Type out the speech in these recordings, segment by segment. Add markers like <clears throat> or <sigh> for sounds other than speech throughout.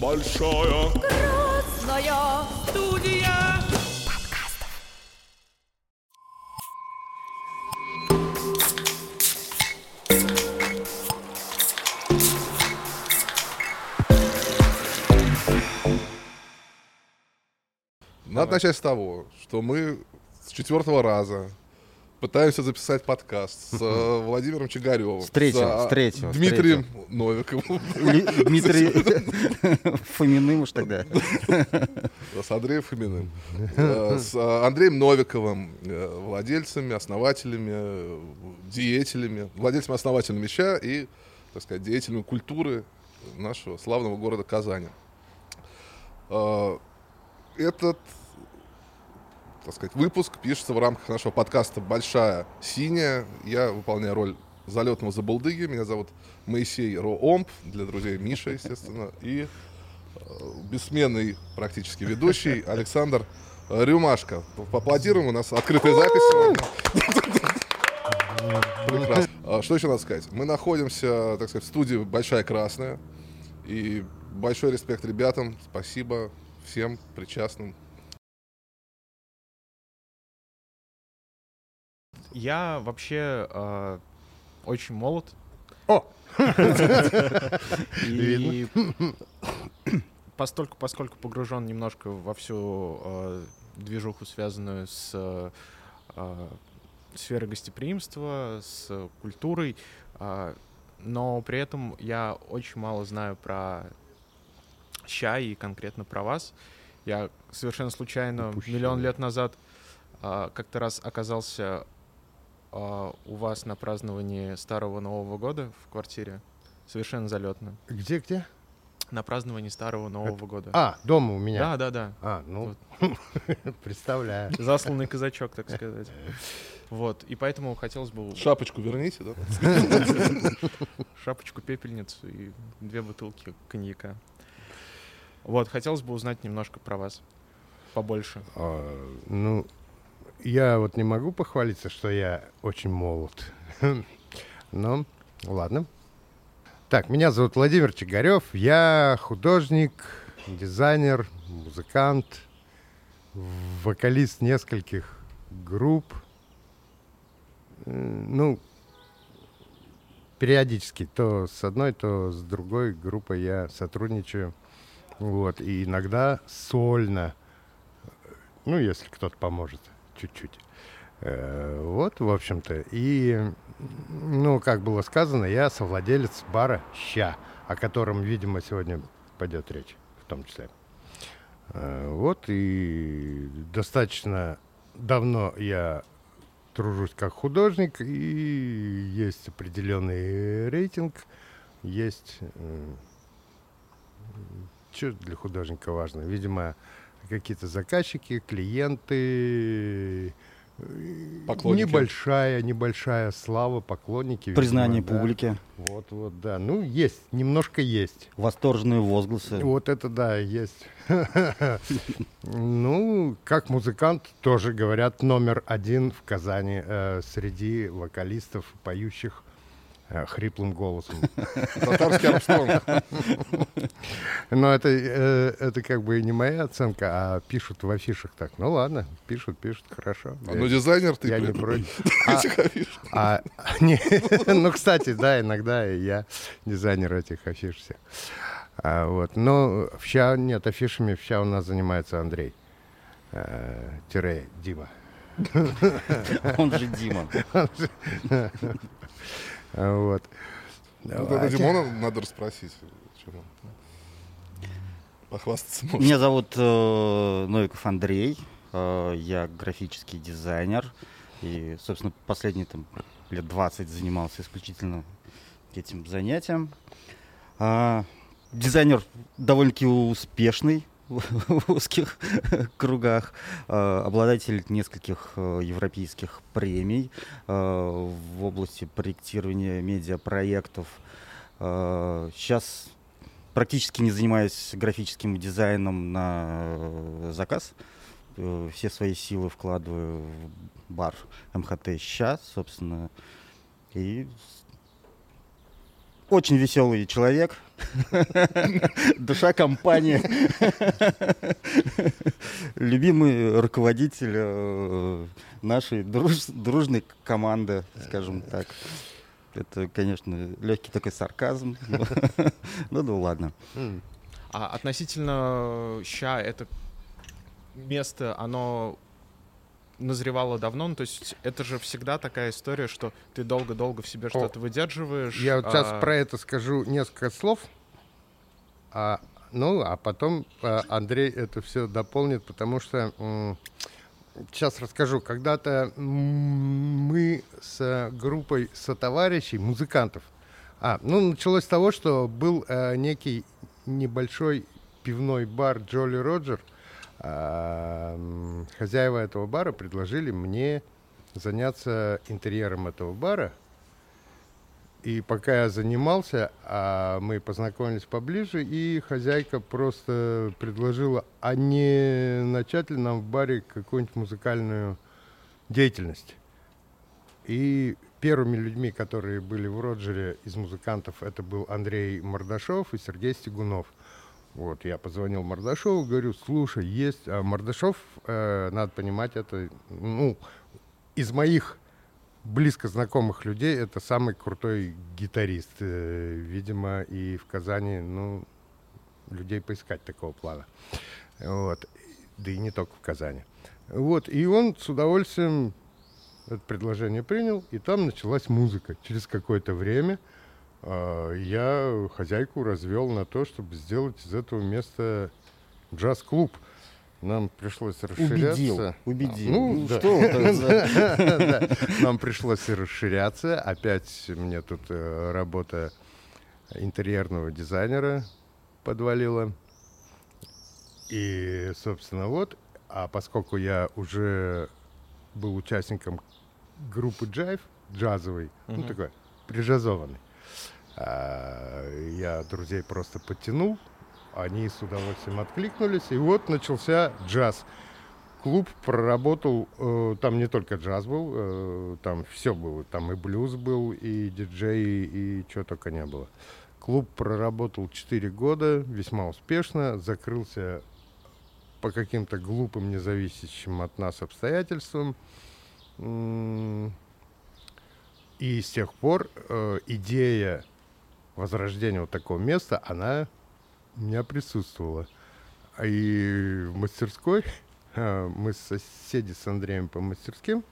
Большая Красная студия. Надо начать с того, что мы с четвертого раза пытаемся записать подкаст с э, Владимиром Чигаревым. С третьего, с, с третьего. Дмитрием с Новиковым. Или Дмитрий <laughs> Фоминым уж тогда. С Андреем Фоминым. Э, с э, Андреем Новиковым, владельцами, основателями, деятелями, владельцами, основателями меча и, так сказать, деятелями культуры нашего славного города Казани. Этот так сказать, выпуск пишется в рамках нашего подкаста «Большая синяя». Я выполняю роль залетного забулдыги. Меня зовут Моисей Роомп, для друзей Миша, естественно. И э, бессменный практически ведущий <laughs> Александр Рюмашко. Поаплодируем, у нас открытая запись. <laughs> Прекрасно. А что еще надо сказать? Мы находимся, так сказать, в студии «Большая красная». И большой респект ребятам. Спасибо всем причастным Я вообще э, очень молод. О! И постольку, поскольку погружен немножко во всю э, движуху, связанную с э, сферой гостеприимства, с культурой, э, но при этом я очень мало знаю про ща и конкретно про вас. Я совершенно случайно Упущение. миллион лет назад э, как-то раз оказался а, у вас на праздновании Старого Нового года в квартире. Совершенно залетно. Где, где? На праздновании Старого Нового Это... года. А, дома у меня? Да, да, да. А, ну, <laughs> представляю. Засланный казачок, так сказать. Вот, и поэтому хотелось бы... Шапочку верните, да? <laughs> Шапочку, пепельницу и две бутылки коньяка. Вот, хотелось бы узнать немножко про вас побольше. А, ну, я вот не могу похвалиться, что я очень молод. <laughs> Но ладно. Так, меня зовут Владимир Чигарев. Я художник, дизайнер, музыкант, вокалист нескольких групп. Ну, периодически то с одной, то с другой группой я сотрудничаю. Вот, и иногда сольно, ну, если кто-то поможет чуть-чуть. Э, вот, в общем-то. И, ну, как было сказано, я совладелец бара «Ща», о котором, видимо, сегодня пойдет речь, в том числе. Э, вот, и достаточно давно я тружусь как художник, и есть определенный рейтинг, есть... Что для художника важно? Видимо, какие-то заказчики, клиенты, Поклонники. Небольшая, небольшая слава, поклонники. Признание видимо, публики. Да. Вот, вот, да. Ну, есть, немножко есть. Восторженные возгласы. Вот это да, есть. Ну, как музыкант, тоже говорят, номер один в Казани э, среди вокалистов, поющих Э, хриплым голосом. <laughs> Татарский Армстронг. Но это, э, это как бы не моя оценка, а пишут в афишах так. Ну ладно, пишут, пишут, хорошо. А, ну дизайнер ты. Я не против. <laughs> А, а, <laughs> не, ну, кстати, да, иногда я дизайнер этих афиш всех. А, вот. Но вся, нет, афишами вся у нас занимается Андрей. Э, тире Дима. Он же Дима. Вот. Вот это Димона надо расспросить. Похвастаться может. Меня зовут э, Новиков Андрей. Э, я графический дизайнер. И, собственно, последние там, лет 20 занимался исключительно этим занятием. Э, дизайнер довольно-таки успешный в узких <laughs> кругах, э, обладатель нескольких э, европейских премий э, в области проектирования медиапроектов. Сейчас практически не занимаюсь графическим дизайном на заказ. Все свои силы вкладываю в бар МХТ сейчас, собственно. И очень веселый человек, <laughs> душа компании, любимый руководитель э, нашей друж- дружной команды, скажем так. Это, конечно, легкий такой сарказм. <laughs> Ну, ну ладно. А относительно ща это место, оно назревало давно, ну, то есть это же всегда такая история, что ты долго-долго в себе что-то выдерживаешь. Я вот сейчас а, про это скажу несколько слов, а, ну, а потом а, Андрей это все дополнит, потому что сейчас расскажу. Когда-то м, мы с группой сотоварищей, музыкантов, а, ну, началось с того, что был э, некий небольшой пивной бар Джоли Роджер. Хозяева этого бара предложили мне заняться интерьером этого бара. И пока я занимался, а мы познакомились поближе, и хозяйка просто предложила, а не начать ли нам в баре какую-нибудь музыкальную деятельность. И первыми людьми, которые были в Роджере из музыкантов, это был Андрей Мордашов и Сергей Стегунов. Вот, я позвонил Мордашову, говорю, слушай, есть... А Мордашов, э, надо понимать, это, ну, из моих близко знакомых людей это самый крутой гитарист. Э, Видимо, и в Казани, ну, людей поискать такого плана. Вот. Да и не только в Казани. Вот. И он с удовольствием это предложение принял, и там началась музыка. Через какое-то время я хозяйку развел на то, чтобы сделать из этого места джаз-клуб. Нам пришлось расширяться. Убедил, убедил. Ну, Ну, да. что это. <laughs> Нам пришлось расширяться. Опять мне тут э, работа интерьерного дизайнера подвалила. И, собственно, вот. А поскольку я уже был участником группы Джайв, джазовый, ну, такой, прижазованный, а, я друзей просто подтянул, они с удовольствием откликнулись, и вот начался джаз. Клуб проработал, э, там не только джаз был, э, там все было, там и блюз был, и диджей, и чего только не было. Клуб проработал 4 года, весьма успешно, закрылся по каким-то глупым, независящим от нас обстоятельствам. И с тех пор э, идея возрождения вот такого места, она у меня присутствовала. И в мастерской, <laughs> э, мы соседи с Андреем по мастерским,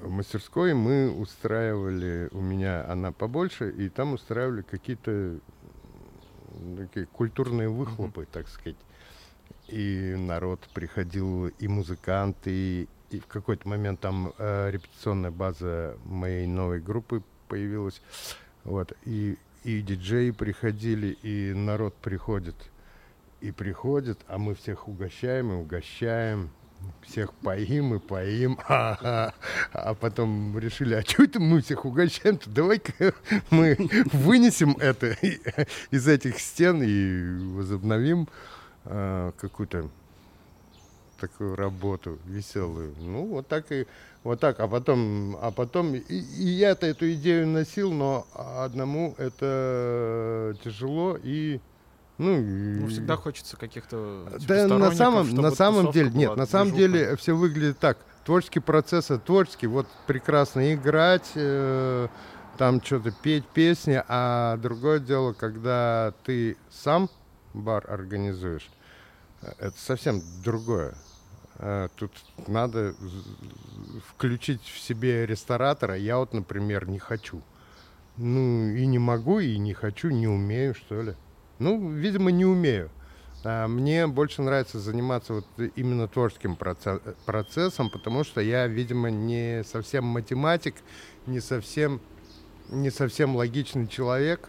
в мастерской мы устраивали, у меня она побольше, и там устраивали какие-то такие культурные выхлопы, так сказать. И народ приходил, и музыканты, и в какой-то момент там э, репетиционная база моей новой группы появилась. Вот. И, и диджеи приходили, и народ приходит. И приходит, а мы всех угощаем и угощаем. Всех поим и поим. <laughs> А, а потом решили, а что это мы всех угощаем-то? Давай-ка <laughs> мы вынесем это <laughs> из этих стен и возобновим а, какую-то такую работу веселую. Ну, вот так и вот так. А потом, а потом и, и я-то эту идею носил, но одному это тяжело и ну, Ну, всегда хочется каких-то типа, да, на сторонников, самом, на самом деле, нет, была, на самом движуха. деле все выглядит так. Творческий процесс это творческий, вот прекрасно играть, э, там что-то петь песни, а другое дело, когда ты сам бар организуешь, э, это совсем другое. Э, Тут надо включить в себе ресторатора. Я вот, например, не хочу. Ну, и не могу, и не хочу, не умею, что ли. Ну, видимо, не умею. А Мне больше нравится заниматься вот именно творческим проце- процессом, потому что я, видимо, не совсем математик, не совсем, не совсем логичный человек,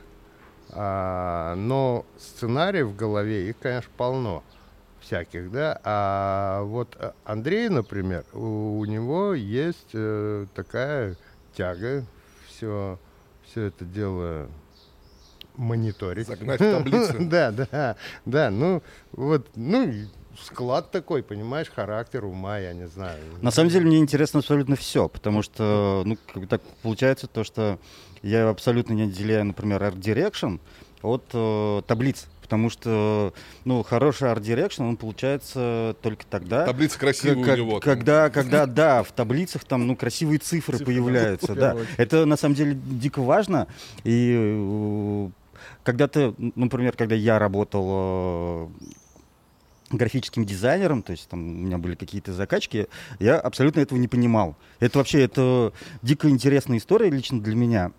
А, но сценариев в голове, их, конечно, полно всяких, да. А вот э, Андрей, например, у, у него есть э, такая тяга все, все это дело мониторить. Загнать в таблицу. <laughs> Да, да, да. Ну, вот, ну, склад такой, понимаешь, характер ума, я не знаю. На самом деле мне интересно абсолютно все, потому что, ну, как так получается то, что я абсолютно не отделяю, например, Art Direction от э, таблиц. Потому что, ну, хороший Direction, он получается только тогда, Таблица красивая как- у него. там. когда, когда, да, в таблицах там, ну, красивые цифры, Цифры, появляются, да. Это на самом деле дико важно. И э, когда ты, например, когда я работал э, графическим дизайнером, то есть там у меня были какие-то закачки, я абсолютно этого не понимал. Это вообще это дико интересная история лично для меня.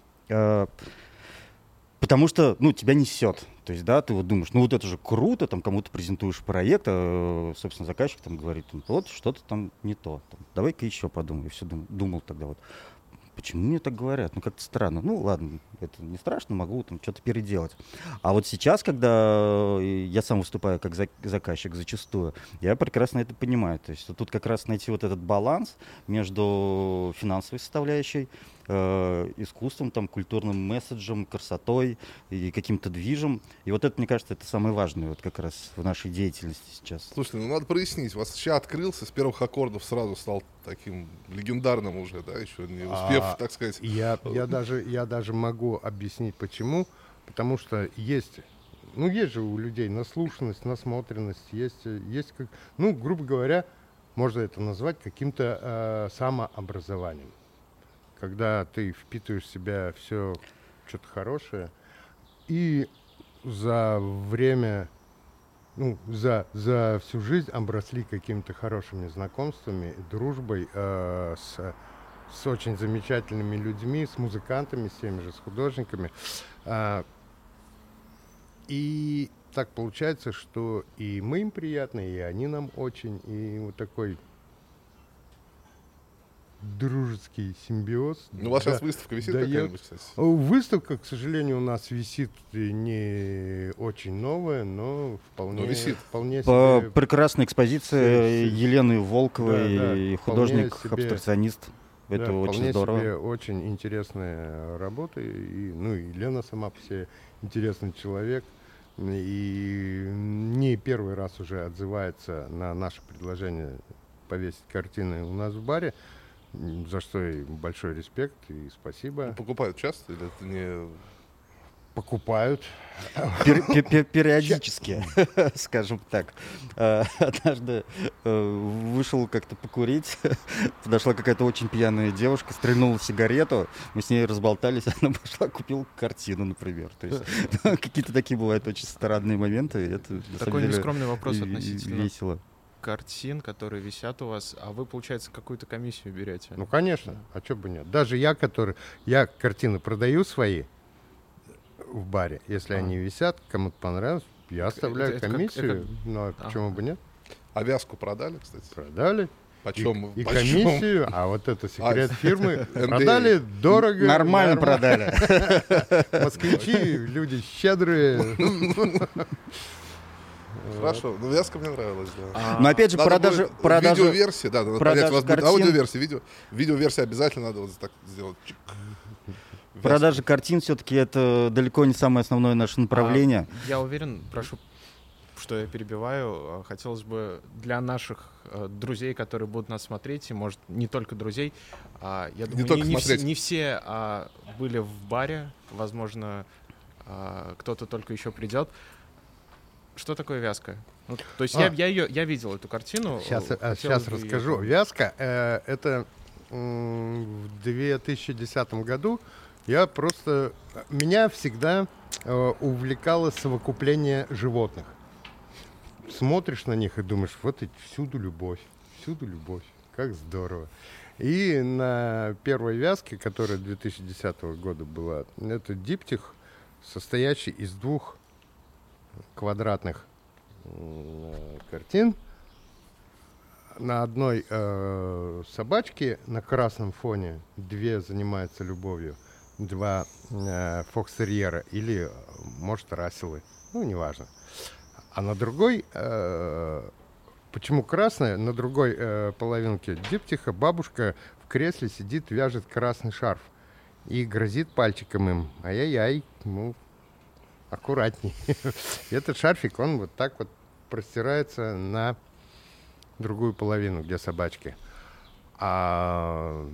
Потому что, ну, тебя несет. То есть, да, ты вот думаешь, ну, вот это же круто, там, кому-то презентуешь проект, а, собственно, заказчик там говорит, вот, что-то там не то. Там, Давай-ка еще подумай. Я все дум- думал тогда вот, почему мне так говорят? Ну, как-то странно. Ну, ладно, это не страшно, могу там что-то переделать. А вот сейчас, когда э, я сам выступаю как зак- заказчик зачастую, я прекрасно это понимаю. То есть тут как раз найти вот этот баланс между финансовой составляющей, э, искусством, там, культурным месседжем, красотой и каким-то движем. И вот это, мне кажется, это самое важное вот как раз в нашей деятельности сейчас. Слушайте, ну надо прояснить. У вас сейчас открылся, с первых аккордов сразу стал таким легендарным уже, да, еще не успев, А, так сказать. Я, я, даже, я даже могу объяснить, почему. Потому что есть, ну, есть же у людей наслушанность, насмотренность, есть, есть как, ну, грубо говоря, можно это назвать каким-то э, самообразованием. Когда ты впитываешь в себя все что-то хорошее, и за время, ну, за, за всю жизнь обросли какими-то хорошими знакомствами, дружбой э, с с очень замечательными людьми, с музыкантами, с теми же, с художниками. А, И так получается, что и мы им приятны, и они нам очень, и вот такой дружеский симбиоз. Ну, у вас да- сейчас выставка висит дает- какая-нибудь, кстати? Выставка, к сожалению, у нас висит не очень новая, но вполне, Но висит. вполне По себе прекрасной экспозиции Си- си- Елены Волковой, Да, да, и вполне художник, себе. абстракционист. Да, Это очень вполне здорово. себе очень интересная работа. И, ну, и Лена сама по себе интересный человек. И не первый раз уже отзывается на наше предложение повесить картины у нас в баре. За что ей большой респект и спасибо. Ну, Покупают часто или это не... Покупают. Пер- пер- пер- Периодически, <laughs> скажем так. Э, Однажды э, вышел как-то покурить, <laughs> подошла какая-то очень пьяная девушка, стрельнула сигарету, мы с ней разболтались, <laughs> она пошла купила картину, например. То есть какие-то такие бывают очень странные моменты. и Это, Такой деле, нескромный вопрос и- и относительно весело. Картин, которые висят у вас, а вы, получается, какую-то комиссию берете. Ну, конечно. А что бы нет? Даже я, который... Я картины продаю свои в баре. Если А. они висят, кому-то понравилось, я оставляю это как- комиссию. это- Ну, а почему бы нет? А вязку продали, кстати? Продали. Почем? И, и почем? комиссию, а вот это секрет А, фирмы. <laughs> Продали дорого. Нормально норма- продали. <laughs> Москвичи, люди щедрые. <laughs> Хорошо, ну вязка мне нравилась, да. А, Но опять же, Надо продажи, будет продажи, Видеоверсии, да, надо продажи понять, у вас будет картин. аудиоверсия, видео, видеоверсия обязательно надо вот так сделать. Чик. <laughs> Продажи картин все-таки это далеко не самое основное наше направление. А, я уверен, прошу, что я перебиваю. а, Хотелось бы для наших э, друзей, которые будут нас смотреть, и, может, не только друзей, а, я думаю, только не, все, смотреть. не все а, были в баре, возможно, а, кто-то только еще придет. Что такое вязка? Ну, то есть я, А. я, ее, я видел эту картину. Сейчас, э, сейчас её расскажу. там- Вязка э, это в 2010 году я просто меня всегда э, увлекало совокупление животных. Смотришь на них и думаешь, вот и всюду любовь, всюду любовь, как здорово. И на первой вязке, которая 2010 года была, это диптих, состоящий из двух квадратных э, картин. На одной э, собачке на красном фоне две занимаются любовью, два э, фокстерьера или, э, может, расселы, ну, неважно. А на другой, э, почему красная, на другой э, половинке диптиха бабушка в кресле сидит, вяжет красный шарф и грозит пальчиком им. Ай-яй-яй, ну, аккуратней. <laughs> Этот шарфик, он вот так вот простирается на другую половину, где собачки. А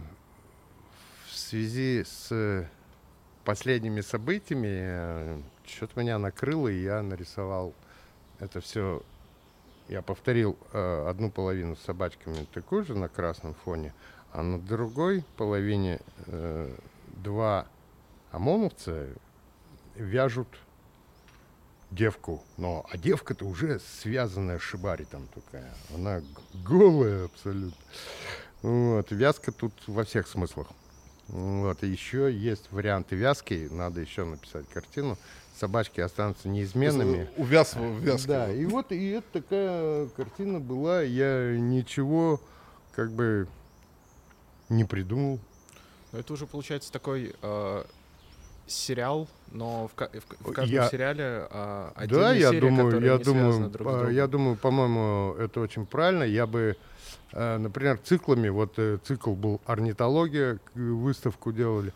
в связи с последними событиями что-то меня накрыло, и я нарисовал это все. Я повторил э, одну половину с собачками такую же на красном фоне, а на другой половине э, два ОМОНовца вяжут девку. Но, а девка-то уже связанная с шибари там такая. Она голая абсолютно. Вот. Вязка тут во всех смыслах. Вот. И еще есть варианты вязки. Надо еще написать картину. Собачки останутся неизменными. Увяз в вязке. Да, и вот и это такая картина была. Я ничего как бы не придумал. Но это уже получается такой э, сериал, но в, в- в каждом Я- сериале э, Да, отдельная я серия, думаю, я думаю, друг с другом. я думаю, по-моему, это очень правильно. Я бы, э, например, циклами, вот э, цикл был орнитология, к- выставку делали,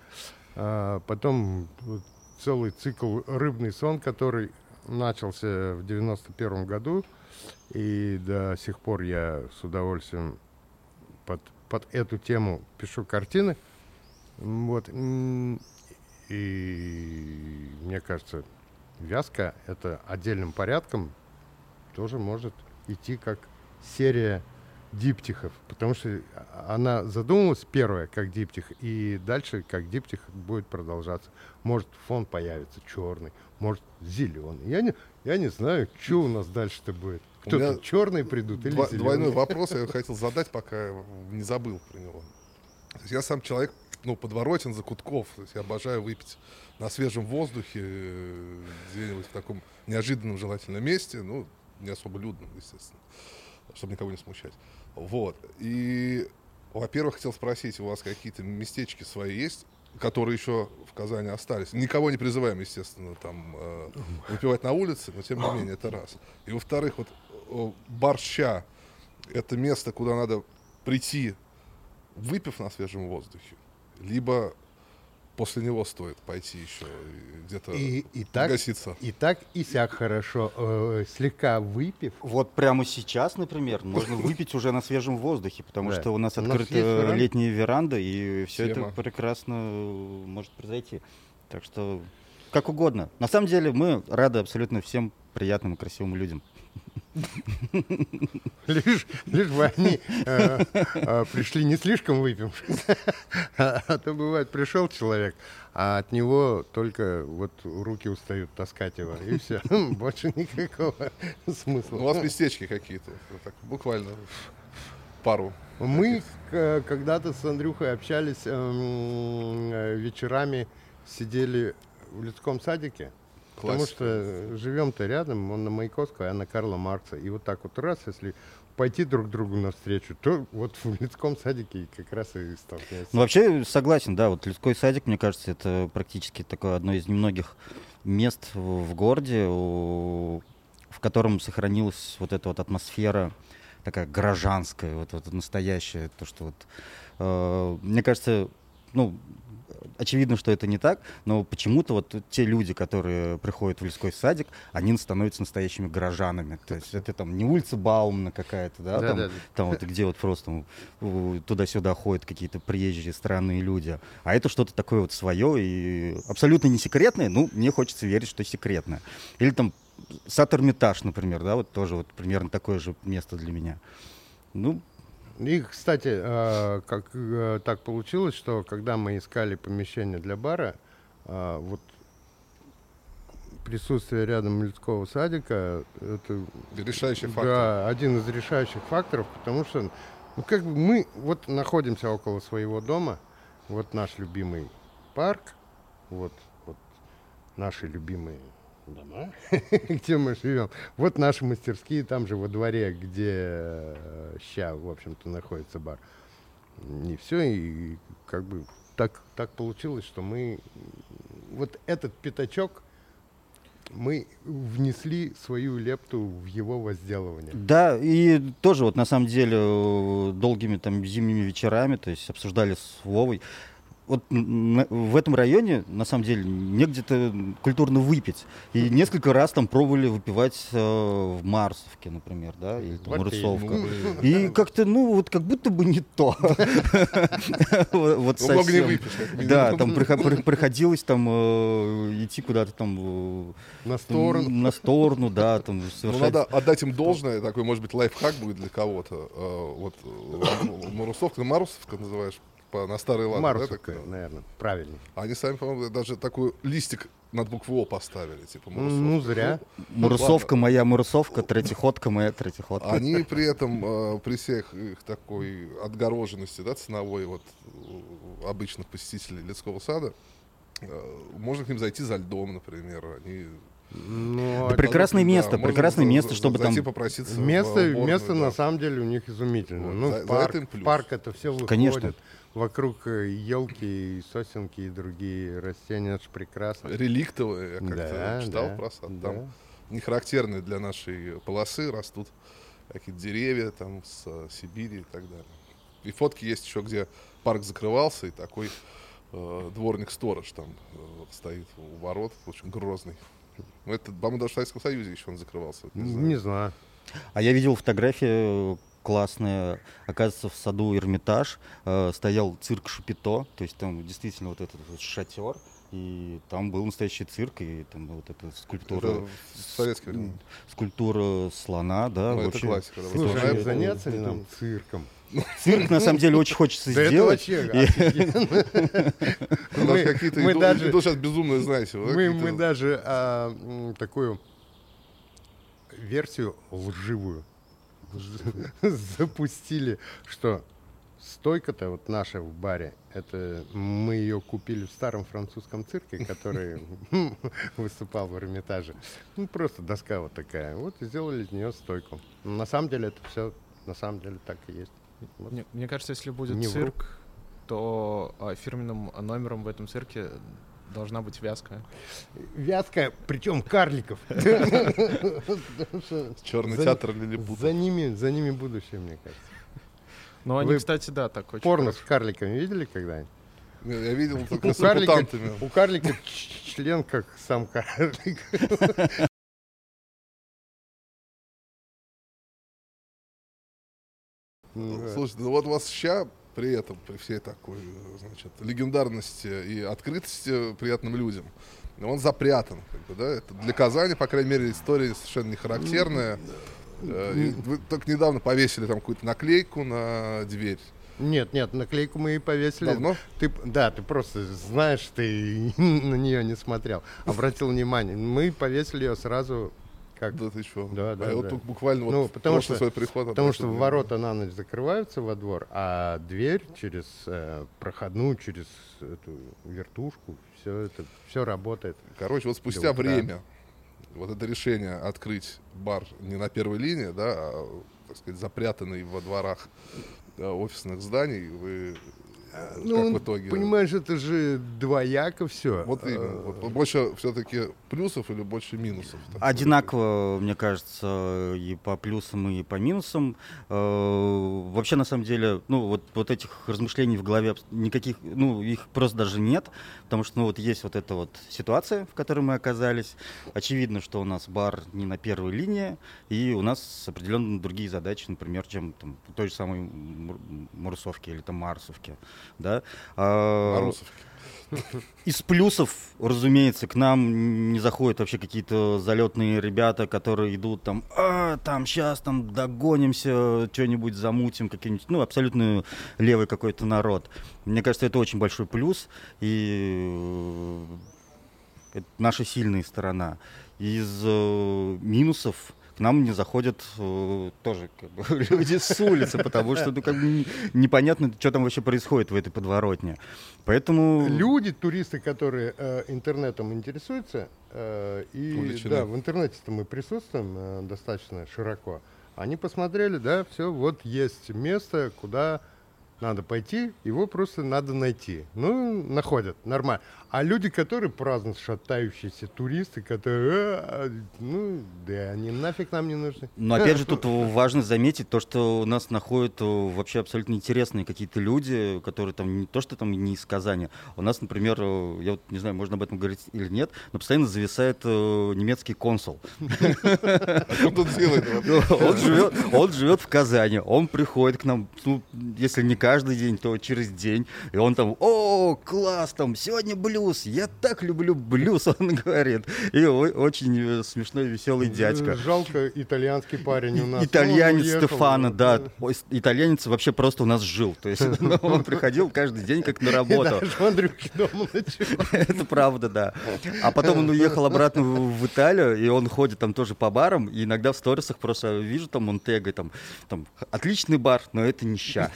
а потом вот целый цикл рыбный сон, который начался в 91 году, и до сих пор я с удовольствием под, под эту тему пишу картины. Вот. И мне кажется, вязка это отдельным порядком тоже может идти как серия диптихов, потому что она задумалась первая как диптих, и дальше как диптих будет продолжаться. Может фон появится черный, может зеленый. Я не, я не знаю, что у нас дальше-то будет. У Кто меня то черные придут или зеленые? двойной <laughs> вопрос я хотел задать, пока не забыл про него. Я сам человек, ну, подворотен, закутков. То есть я обожаю выпить на свежем воздухе, где-нибудь в таком неожиданном желательном месте, ну, не особо людном, естественно, чтобы никого не смущать. Вот. И, во-первых, хотел спросить, у вас какие-то местечки свои есть, которые еще в Казани остались? Никого не призываем, естественно, там э, выпивать на улице, но тем не менее, это раз. И, во-вторых, вот Борща — это место, куда надо прийти, выпив на свежем воздухе, либо после него стоит пойти еще и где-то И, и так, погаситься. и так, и сяк хорошо. Э, слегка выпив, Вот прямо сейчас, например, можно выпить уже на свежем воздухе, потому Да. что у нас У нас открыта веранда. летняя веранда, и все Тема. это прекрасно может произойти. Так что как угодно. На самом деле мы рады абсолютно всем приятным и красивым людям. Лишь, лишь бы они э, э, пришли не слишком выпившись. А, а то бывает, пришел человек, а от него только вот руки устают таскать его, и все. <laughs> Больше никакого смысла. Ну, у вас местечки какие-то, так, буквально пару. Мы когда-то с Андрюхой общались эм, э, вечерами, сидели в людском садике. Потому что живем-то рядом, он на Маяковского, а я на Карла Маркса. И вот так вот раз, если пойти друг другу навстречу, то вот в людском садике как раз и столкнешься. Ну, вообще согласен, да, вот людской садик, мне кажется, это практически такое одно из немногих мест в, в городе, у- в котором сохранилась вот эта вот атмосфера такая гражданская, вот, вот настоящая, то, что вот, э, мне кажется, ну, очевидно, что это не так, но почему-то вот те люди, которые приходят в людской садик, они становятся настоящими горожанами. То есть это там не улица Баумна какая-то, да, там, Да-да-да. там вот где вот просто туда-сюда ходят какие-то приезжие странные люди. А это что-то такое вот свое и абсолютно не секретное. Ну, мне хочется верить, что секретное. Или там сад Эрмитаж, например, да, вот тоже вот примерно такое же место для меня. Ну, И, кстати, э, как э, так получилось, что когда мы искали помещение для бара, э, вот присутствие рядом людского садика, это Решающий фактор. Да, один из решающих факторов, потому что, ну, как бы мы вот находимся около своего дома, вот наш любимый парк, вот, вот наши любимые дома, <laughs> где мы живем, вот наши мастерские, там же во дворе, где ща, в общем-то, находится бар. И все, и как бы так, так получилось, что мы вот этот пятачок мы внесли свою лепту в его возделывание. Да, и тоже вот на самом деле э, долгими там зимними вечерами, то есть обсуждали с Вовой, вот в этом районе, на самом деле, негде-то культурно выпить. И несколько раз там пробовали выпивать э, в Марсовке, например, да, или там Вот Рысовка. Ну. И как-то, ну, вот как будто бы не то. <laughs> Вот совсем. Да, там прихо- при- приходилось там э, идти куда-то там э, На сторону. на сторону, да, там Ну, совершать. надо отдать им должное, такой, может быть, лайфхак будет для кого-то. Э, Вот Марусовка, Марусовка называешь по, на старый лад, да, Марусовка, такая? наверное, правильно. Они сами, по-моему, даже такой листик над букву О поставили, типа Марусовка. Ну, зря. Мурсовка моя Мурсовка, третьеходка моя третьеходка. Они при этом, э, при всех их такой отгороженности, да, ценовой вот э, обычных посетителей детского сада, э, можно к ним зайти за льдом, например. Они Ну, Да а прекрасное Да, место, можно прекрасное за- место, за- чтобы зайти там... попроситься в Место, уборную, место да. на самом деле у них изумительно. Вот, ну, за- за парк, в парк это все выходит. Конечно. Вокруг елки, сосенки и другие растения, это же прекрасно. Реликтовые, я как-то Да, читал да, про сад. да. Там не характерные для нашей полосы растут какие-то деревья там с э, Сибири и так далее. И фотки есть еще, где парк закрывался, и такой э, дворник-сторож там э, стоит у ворот, очень грозный. Ну, это, по-моему, даже в Советском Союзе еще он закрывался. не знаю. Не знаю. А я видел фотографии классные. Оказывается, в саду Эрмитаж э, стоял цирк Шапито, то есть там действительно вот этот вот шатер, и там был настоящий цирк, и там вот эта скульптура, Это в советское время. скульптура слона, да, Ну, это вообще. классика. да. Слушай, а она- заняться ли нам цирком? Цирк на самом деле очень хочется Да это сделать. вообще И- офигенно. <laughs> У нас Мы- какие-то мы даже- сейчас безумные, знаете. Мы, какие-то- мы даже а, такую версию лживую <laughs> запустили, что стойка-то вот наша в баре, это мы ее купили в старом французском цирке, который <laughs> выступал в Эрмитаже. Ну, просто доска вот такая. Вот и сделали из нее стойку. На самом деле это все, на самом деле так и есть. Вот. Мне, мне кажется, если будет Не вру. цирк, то а, фирменным номером в этом цирке должна быть вязка. Вязка, причем карликов. <laughs> Черный театр Лилипут. За ними, за ними будущее, мне кажется. Но они, кстати, да, так очень Порно с карликами видели когда-нибудь? Я видел только У с карлика, мутантами. у карлика член как сам карлик. <laughs> Ну, да. Слушай, ну вот у вас ща при этом, при всей такой, значит, легендарности и открытости приятным людям, он запрятан, как бы, да? Это для Казани, по крайней мере, история совершенно не характерная. Э, и Вы только недавно повесили там какую-то наклейку на дверь. Нет, нет, наклейку мы и повесили. Давно? Ты, да, ты просто знаешь, ты <laughs> на нее не смотрел. Обратил внимание. Мы повесили ее сразу как Да ты что? Да, да, А я вот да. только буквально Ну, вот потому что- свой приход. Потому что внимание. ворота на ночь закрываются во двор, а дверь через э, проходную, через эту вертушку, все это, все работает. Короче, вот спустя утра. время вот это решение открыть бар не на первой линии, да, а, так сказать, запрятанный во дворах э, офисных зданий, вы Ну, как в итоге? понимаешь, это же двояко все. Вот именно. Вот больше все-таки плюсов или больше минусов? Одинаково, мне кажется, и по плюсам, и по минусам. Э, Вообще, на самом деле, ну, вот, вот этих размышлений в голове никаких, ну, их просто даже нет, потому что, ну, вот есть вот эта вот ситуация, в которой мы оказались. Очевидно, что у нас бар не на первой линии, и у нас определенно другие задачи, например, чем там, той же самой Мур- Мурсовке или там Марсовке, да. А, из плюсов, разумеется, к нам не заходят вообще какие-то залетные ребята, которые идут там, а, там сейчас там догонимся, что-нибудь замутим, какие-нибудь, ну, абсолютно левый какой-то народ. Мне кажется, это очень большой плюс, и э, это наша сильная сторона. Из э, минусов к нам не заходят э, тоже как бы, <laughs> люди с улицы, потому что ну, как бы, не- непонятно, что там вообще происходит в этой подворотне. Поэтому... Люди, туристы, которые э, интернетом интересуются, э, и Увлечены. да, в интернете-то мы присутствуем э, достаточно широко, они посмотрели, да, все, вот есть место, куда Надо пойти, его просто надо найти. Ну, находят, нормально. А люди, которые праздно шатающиеся туристы, которые, «А, ну, да, они нафиг нам не нужны. Но опять же, тут важно заметить то, что у нас находят э, вообще абсолютно интересные какие-то люди, которые там не то, что там не из Казани. У нас, например, э, я вот не знаю, можно об этом говорить или нет, но постоянно зависает э, немецкий консул. А что он тут делает? Он живет, он живет в Казани, он приходит к нам, ну, если не каждый день, то через день, и он там, о, класс, там, сегодня блюз, я так люблю блюз, <laughs> он говорит. И очень э, смешной, веселый дядька. Жалко, итальянский парень у нас. Итальянец Он уехал, Стефана, да. Итальянец вообще просто у нас жил. То есть <laughs> ну, он приходил каждый день как на <laughs> работу. Это правда, да. А потом он уехал обратно в, Италию, и он ходит там тоже по барам, и иногда в сторисах просто вижу там он тегает там, там отличный бар, но это не ща.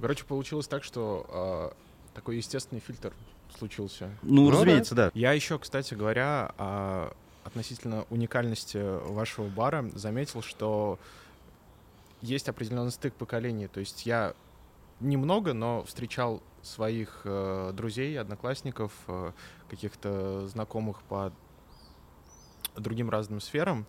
Короче, получилось так, что а, такой естественный фильтр случился. Ну, Ну да. разумеется, да. Я еще, кстати говоря, а, относительно уникальности вашего бара заметил, что есть определенный стык поколений. То есть я немного, но встречал своих э, друзей, одноклассников, э, каких-то знакомых по другим разным сферам.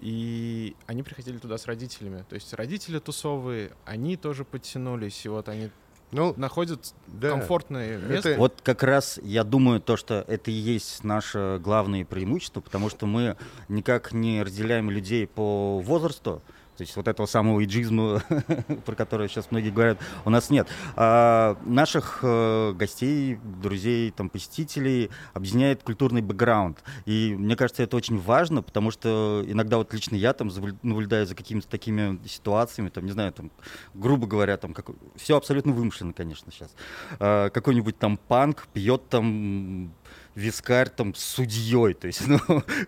И они приходили туда с родителями. То есть родители тусовые, они тоже подтянулись, и вот они Ну, находят да. комфортное место. Это- Вот как раз я думаю, то, что это и есть наше главное преимущество, потому что мы никак не разделяем людей по возрасту. То есть вот этого самого иджизма, <laughs> про который сейчас многие говорят, у нас нет. А наших э, гостей, друзей, там, посетителей объединяет культурный бэкграунд. И мне кажется, это очень важно, потому что иногда вот лично я там наблюдаю за какими-то такими ситуациями, там, не знаю, там, грубо говоря, там, как... все абсолютно вымышленно, конечно, сейчас. А, какой-нибудь там панк пьет там вискарь там с судьей. То есть, <laughs> ну,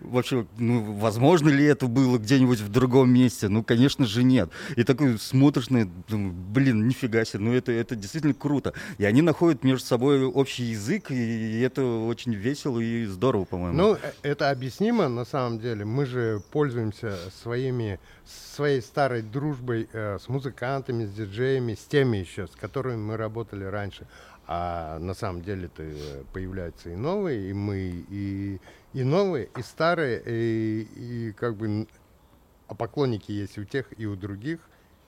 вообще, ну, возможно ли это было где-нибудь в другом месте? Ну, конечно же, нет. И такой смотришь на это, блин, нифига себе, ну, это, это действительно круто. И они находят между собой общий язык, и это очень весело и здорово, по-моему. Ну, э, это объяснимо на самом деле. Мы же пользуемся своими, своей старой дружбой э, с музыкантами, с диджеями, с теми еще, с которыми мы работали раньше. А на самом деле-то э, появляются и новые, и мы, и, и новые, и старые, и, и как бы... А поклонники есть у тех и у других.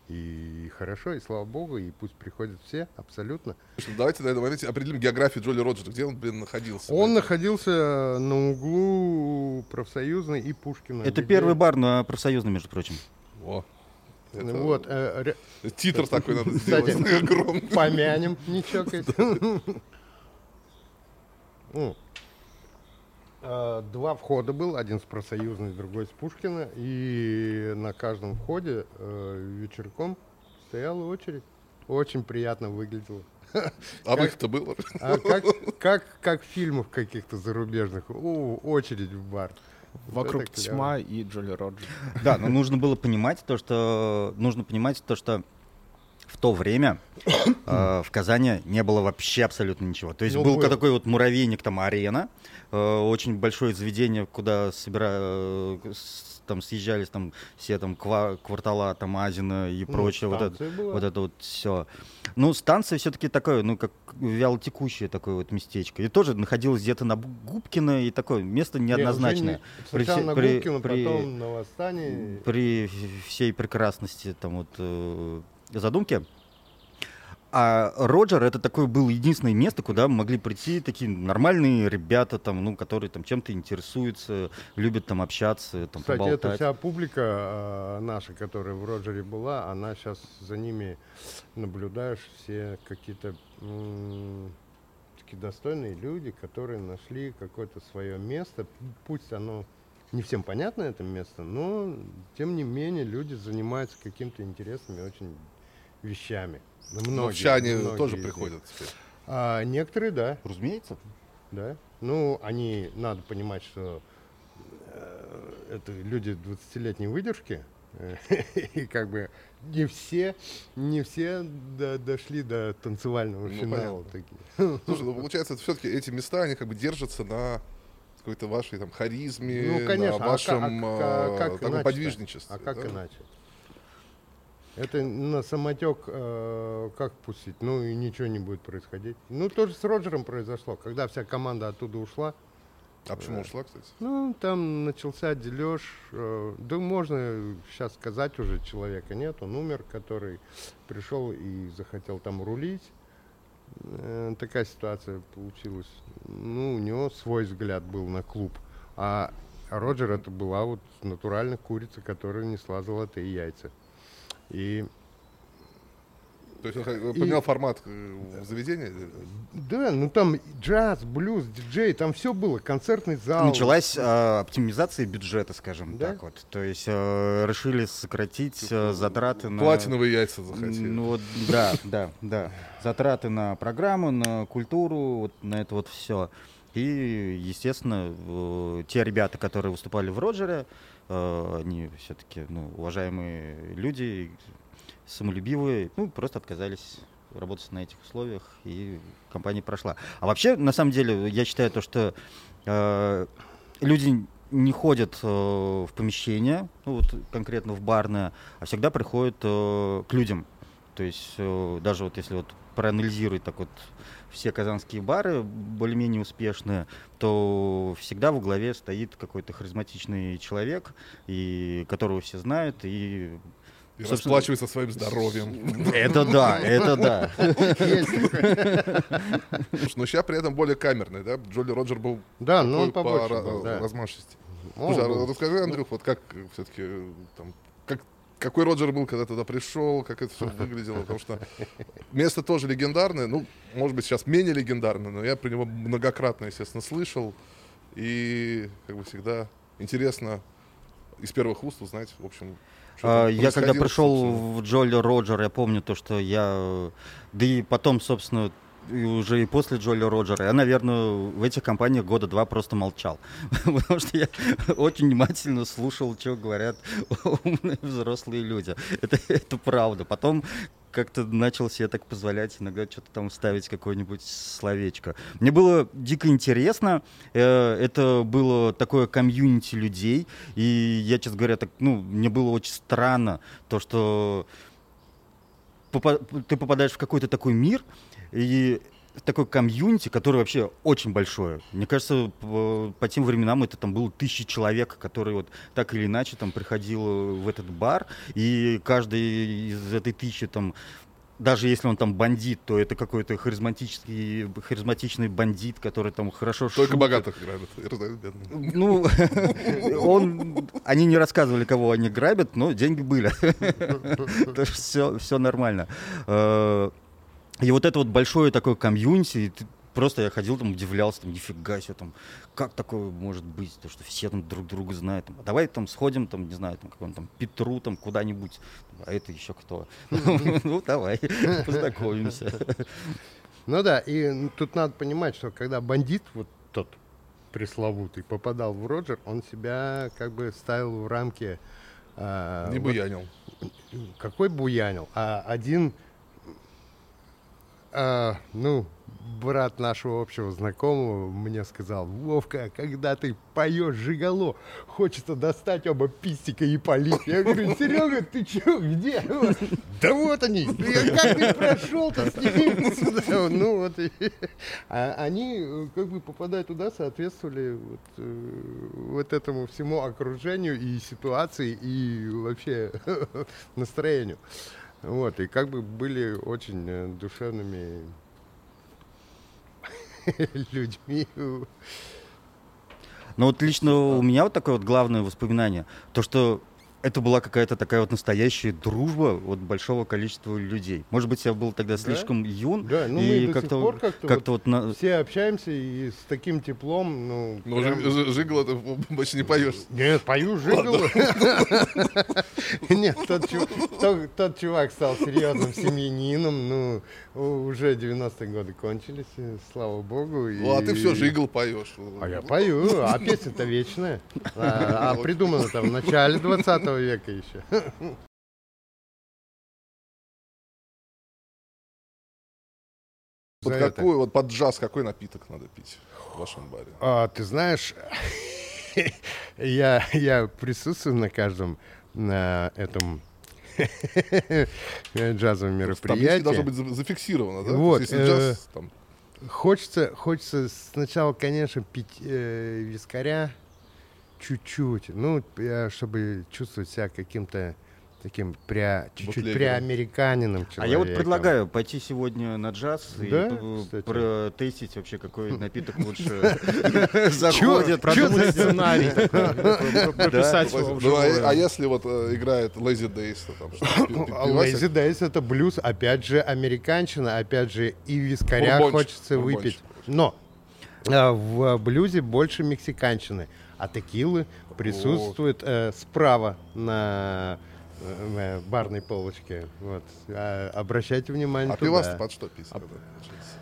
И хорошо, и слава богу, и пусть приходят все, абсолютно. Что, Давайте моменте определим географию Джоли Роджера. Где он, блин, находился? Он блин? находился на углу профсоюзной и Пушкина. это где- первый бар на профсоюзном, между прочим. О, это Вот, э, ре- Титр такой надо Кстати, сделать огромный. помянем, не чокаясь. А, Два входа был, один с профсоюзной, другой с Пушкина. И на каждом входе э, вечерком стояла очередь. Очень приятно выглядело. А выход-то было? А как, как, как в фильмах каких-то зарубежных. О, очередь в бар. Вокруг Это клево. тьма и Джоли Роджер. Да, но нужно было понимать то, что нужно понимать то, что в то время э, в Казани не было вообще абсолютно ничего. То есть Ну, был был. такой вот муравейник, там арена, э, очень большое заведение, куда собира... э, там съезжались там все там ква- квартала там Азина и Ну, прочее, вот это, была. вот это вот все. Ну, станция все-таки такое, ну, как вялотекущее такое вот местечко. И тоже находилось где-то на Губкино, и такое место неоднозначное. не- При на при- Губкина, при- потом на Восстании. при всей прекрасности там вот э, задумки. А Роджер это такое было единственное место, куда могли прийти такие нормальные ребята, там, ну, которые там чем-то интересуются, любят там общаться, там, Кстати, поболтать. эта вся публика э, наша, которая в Роджере была, она сейчас за ними наблюдаешь все какие-то м, такие достойные люди, которые нашли какое-то свое место. Пусть оно не всем понятно это место, но тем не менее люди занимаются какими-то интересными очень вещами. Ну, Но многие, в чане многие тоже приходят теперь. А, некоторые, да. Разумеется. Да. Ну, они, надо понимать, что э, это люди 20-летней выдержки. <laughs> И как бы не все, не все до- дошли до танцевального Ну, финала. такие. <laughs> Слушай, ну получается, все-таки эти места, они как бы держатся на какой-то вашей там харизме, Ну, конечно, на а вашем а ка- э, как таком подвижничестве. А как да? иначе? Это на самотек э, как пустить? Ну и ничего не будет происходить. Ну, тоже с Роджером произошло. Когда вся команда оттуда ушла, А почему ушла, кстати? ну, там начался дележ. э, да можно сейчас сказать уже, человека нет. Он умер, который пришел и захотел там рулить. Э, такая ситуация получилась. Ну, у него свой взгляд был на клуб. А Роджер это была вот натуральная курица, которая несла золотые яйца. И То есть он х- поменял формат э, в заведении? да, ну там джаз, блюз, диджей, там все было, концертный зал. Началась э, оптимизация бюджета, скажем Да? так вот. То есть э, решили сократить э, затраты на... Платиновые яйца захотели. Ну вот, да, да, да. Затраты на программу, на культуру, вот на это вот все. И, естественно, э, те ребята, которые выступали в Роджере, э, они все-таки ну, уважаемые люди, самолюбивые, ну, просто отказались работать на этих условиях, и компания прошла. А вообще, на самом деле, я считаю то, что э, люди не ходят э, в помещение, ну, вот конкретно в барное, а всегда приходят э, к людям. То есть э, даже вот если вот проанализировать так вот все казанские бары более-менее успешные, то всегда во главе стоит какой-то харизматичный человек, и которого все знают, и И собственно- расплачивается своим здоровьем. это да, это да. Слушай, но сейчас при этом более камерный, да? Джоли Роджер был Да, ну он по побольше ра- был, да. размашисти. Он Слушай, а расскажи, Андрюх, вот как все-таки там, как, какой Роджер был, когда туда пришел, как это все выглядело, потому что место тоже легендарное, ну, может быть, сейчас менее легендарное, но я про него многократно, естественно, слышал, и, как бы всегда, интересно из первых уст узнать, в общем, что А, Я когда пришел собственно. в Джоли Роджер, я помню то, что я... Да и потом, собственно, и уже и после Джоли Роджера, я, наверное, в этих компаниях года два просто молчал. <laughs> Потому что я очень внимательно слушал, что говорят умные взрослые люди. Это, это правда. Потом как-то начал себе так позволять иногда что-то там ставить какое-нибудь словечко. Мне было дико интересно. э, Это было такое комьюнити людей. И я, честно говоря, так, ну, мне было очень странно то, что ты попадаешь в какой-то такой мир, и такой комьюнити, который вообще очень большое. Мне кажется, по, по тем временам это там было тысячи человек, которые вот так или иначе там приходил в этот бар, и каждый из этой тысячи там даже если он там бандит, то это какой-то харизматический, харизматичный бандит, который там хорошо Только шутит. богатых грабят. Ну, <laughs> он, они не рассказывали, кого они грабят, но деньги были. <laughs> Все, все нормально. И вот это вот большое такое комьюнити, и ты- просто я ходил там, удивлялся, там, нифига себе, там, как такое может быть, то, что все там друг друга знают. Там, а давай там сходим, там, не знаю, там, какому там Петру, там, куда-нибудь. А это еще кто? <laughs> Ну, давай, <laughs> познакомимся. Ну да, и тут надо понимать, что когда бандит, вот тот пресловутый, попадал в Роджер, он себя как бы ставил в рамки... а, Не буянил. какой буянил, а один, а, ну, брат нашего общего знакомого мне сказал, Вовка, когда ты поешь жигало, хочется достать оба пистика и полить. Я говорю, Серега, ты чё, где? Да вот они, как ты прошел-то с ними сюда? <laughs> Ну вот, а они э, как бы попадая туда, соответствовали э, вот этому всему окружению и ситуации, и вообще <laughs> настроению. Вот, и как бы были очень э, душевными <laughs> людьми. Но вот лично у меня вот такое вот главное воспоминание, то что это была какая-то такая вот настоящая дружба вот большого количества людей. Может быть, я был тогда слишком юн, Да, ну мы и до сих как-то пор как-то как-то вот на- Все общаемся и с таким теплом, ну... Но прям- жи- жи- жигло ты больше не поешь. Нет, пою жигло. <laughs> Нет, тот, чу- тот- тот чувак стал серьезным семьянином, ну, уже 90-е годы кончились, слава богу. Ну, а ты все жигл поешь. А я пою, а песня-то вечная. А, а придумана там в начале 20 века еще. Вот За это. вот под джаз какой напиток надо пить в вашем баре? А, ты знаешь, <laughs> я, я присутствую на каждом на этом <laughs> джазовым Таблички должно мероприятием. быть за- зафиксировано, да? Вот, есть, если э, джаз, там, Хочется, хочется сначала, конечно, пить э, вискаря чуть-чуть, ну, э, чтобы чувствовать себя каким-то таким пря, чуть-чуть преамериканином А я вот человеком. предлагаю пойти сегодня на джаз и Да, п- кстати. протестить вообще, какой напиток лучше заходит. Продумать сценарий прописать ну, ну, а, а если вот э, играет Lazy Days? <laughs> Lazy Days это блюз, опять же, американчина, опять же, и вискаря Бурбончик, хочется бурбончик. выпить. Но а, в блюзе больше мексиканщины, а текилы присутствуют э, справа на э, барной полочке. Вот. А, обращайте внимание А туда. пивас под что тогда, получается?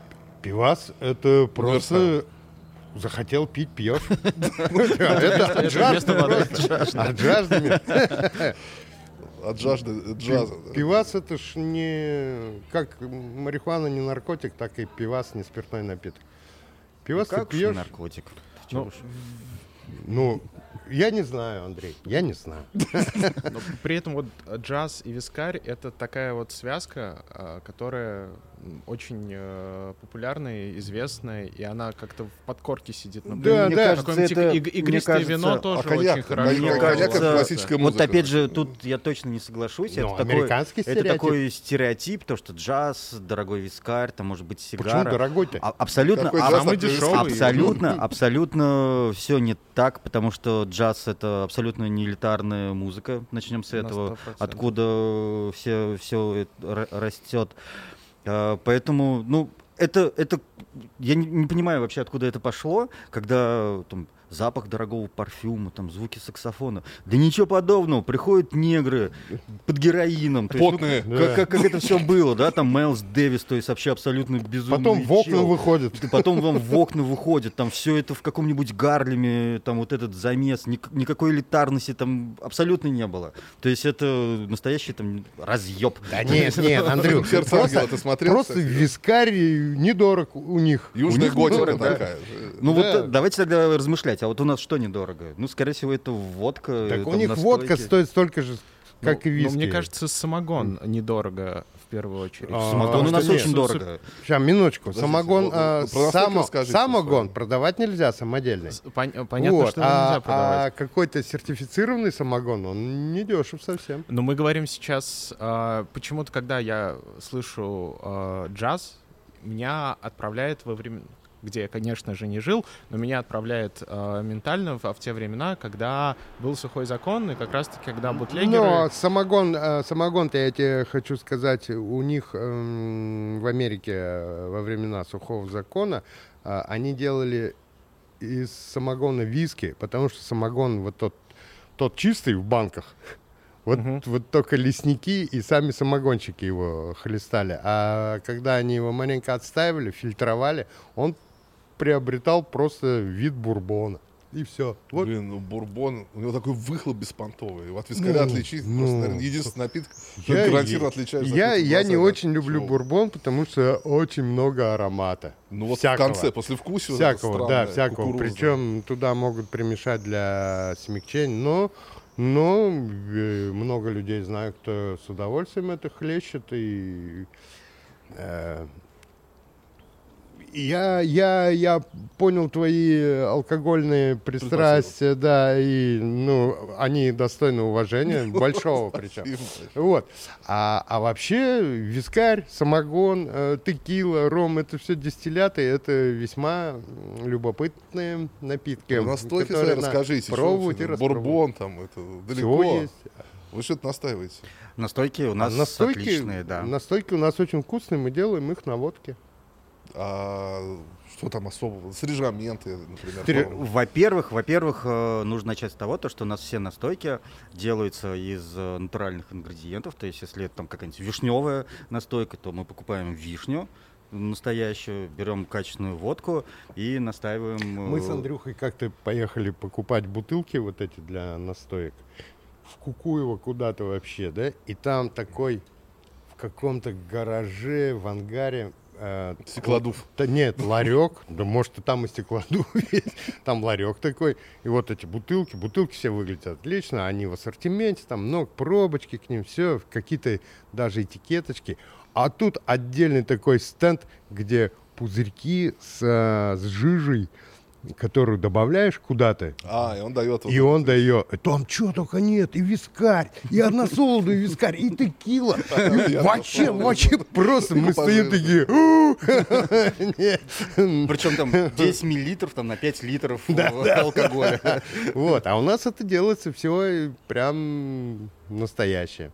Пивас это просто захотел пить пьешь. <laughs> Это <laughs> от жажды. От жажды. От жажды э, джаза. Пивас это ж не... Как марихуана не наркотик, так и пивас не спиртной напиток. Пивас ты Как уж не пьешь... наркотик. Ну. Ну, я не знаю, Андрей, я не знаю. <laughs> Но при этом вот джаз и вискарь — это такая вот связка, а, которая очень э, популярная, известная, и она как-то в подкорке сидит. Да, Например, Мне да. кажется, это- иг- мне игристое кажется, вино а тоже коньяк? очень хорошо. Мне это кажется, классическая музыка. Вот опять же, тут я точно не соглашусь. Ну, это такой, американский это стереотип. такой стереотип, то что джаз, дорогой вискарь, там может быть Почему сигара. дорогой-то? А- абсолютно, Какой а- джаз, самый такой дешевый. абсолютно, абсолютно все не так, потому что джаз это абсолютно не элитарная музыка. Начнем с этого. 100%. Откуда все все растет. А, Поэтому, ну, это, это, я не, не понимаю вообще, откуда это пошло, когда там запах дорогого парфюма, там звуки саксофона. Да ничего подобного. Приходят негры под героином. То есть, ну, Потные. как, как- как это все было, да? Там Майлз Дэвис, то есть вообще абсолютно безумный Потом в окна чел. выходит. Потом вам в окна выходит, там все это в каком-нибудь Гарлеме, там вот этот замес, ник- никакой элитарности там абсолютно не было. То есть это настоящий там разъеб. Да нет, нет, <laughs> Андрюх, «Сердце ангела» ты смотрел, Просто кстати? вискарь недорог у них. Южная них готика недорого, да. Ну Да. вот давайте тогда размышлять, а вот у нас что недорого? Ну, скорее всего, это водка. Так у них настойки. водка стоит столько же, как Ну, и ну, виски. мне кажется, самогон недорого в первую очередь. А, Самогон потому у нас что очень нет. дорого. Сейчас, минуточку. Подождите, Самогон, вот, а, само- самогон продавать нельзя самодельный. С- пон- понятно, Вот, что а, нельзя продавать. а какой-то сертифицированный самогон, он не дешев совсем. Но мы говорим сейчас, а, почему-то, когда я слышу а, джаз, меня отправляет во время, где я, конечно же, не жил, но меня отправляет а, ментально в, а в те времена, когда был сухой закон, и как раз-таки, когда бутлегеры... Но самогон, э, самогон-то я тебе хочу сказать, у них эм, в Америке э, во времена сухого закона э, они делали из самогона виски, потому что самогон вот тот, тот чистый в банках, <laughs> вот, Мгм. вот только лесники и сами самогонщики его хлестали. А когда они его маленько отстаивали, фильтровали, он приобретал просто вид бурбона. И все. Вот Блин, ну бурбон, у него такой выхлоп беспонтовый. Вот вискаря Ну, отличить, ну, просто, наверное, единственный напиток, Я- гарантированно отличается. Я, я не очень люблю чего. бурбон, потому что очень много аромата. Ну вот всякого. в конце, после вкуса. Всякого, да, странное, всякого. кукурузное. Причем туда могут примешать для смягчения, но, но э, много людей знаю, кто с удовольствием это хлещет. И, э, я, я, я понял твои алкогольные пристрастия, да, и ну, они достойны уважения, большого причем. Спасибо. Вот. А, а вообще вискарь, самогон, э, текила, ром, это все дистилляты, это весьма любопытные напитки. Ну, Настойки свои расскажите. распробовать. Бурбон там, это далеко. есть. Вы что-то настаиваете? Настойки у А нас настойки, отличные, да. настойки у нас очень вкусные, мы делаем их на водке. А что там особого? Срежаменты, например. Тре- по-моему. Во-первых, во-первых, э, нужно начать с того, то, что у нас все настойки делаются из э, натуральных ингредиентов. То есть, если это там какая-нибудь вишневая настойка, то мы покупаем вишню настоящую, берем качественную водку и настаиваем. э, Мы с Андрюхой как-то поехали покупать бутылки вот эти для настоек в Кукуево куда-то вообще, да, и там такой в каком-то гараже, в ангаре э, Стеклодув. Да нет, ларек, да может и там и стеклодув <laughs> есть, там ларек такой, и вот эти бутылки, бутылки все выглядят отлично, они в ассортименте, там много пробочки к ним, все, какие-то даже этикеточки, а тут отдельный такой стенд, где пузырьки с, э, с жижей, которую добавляешь куда-то, А, и он дает... вот и он дает. Там что только нет. И вискарь, и односолоду, и вискарь, и текила. <laughs> Вообще, вообще <laughs> просто мы стоим такие. <laughs> Причем там 10 миллилитров там, на 5 литров алкоголя. Вот, а у нас это делается все прям настоящее.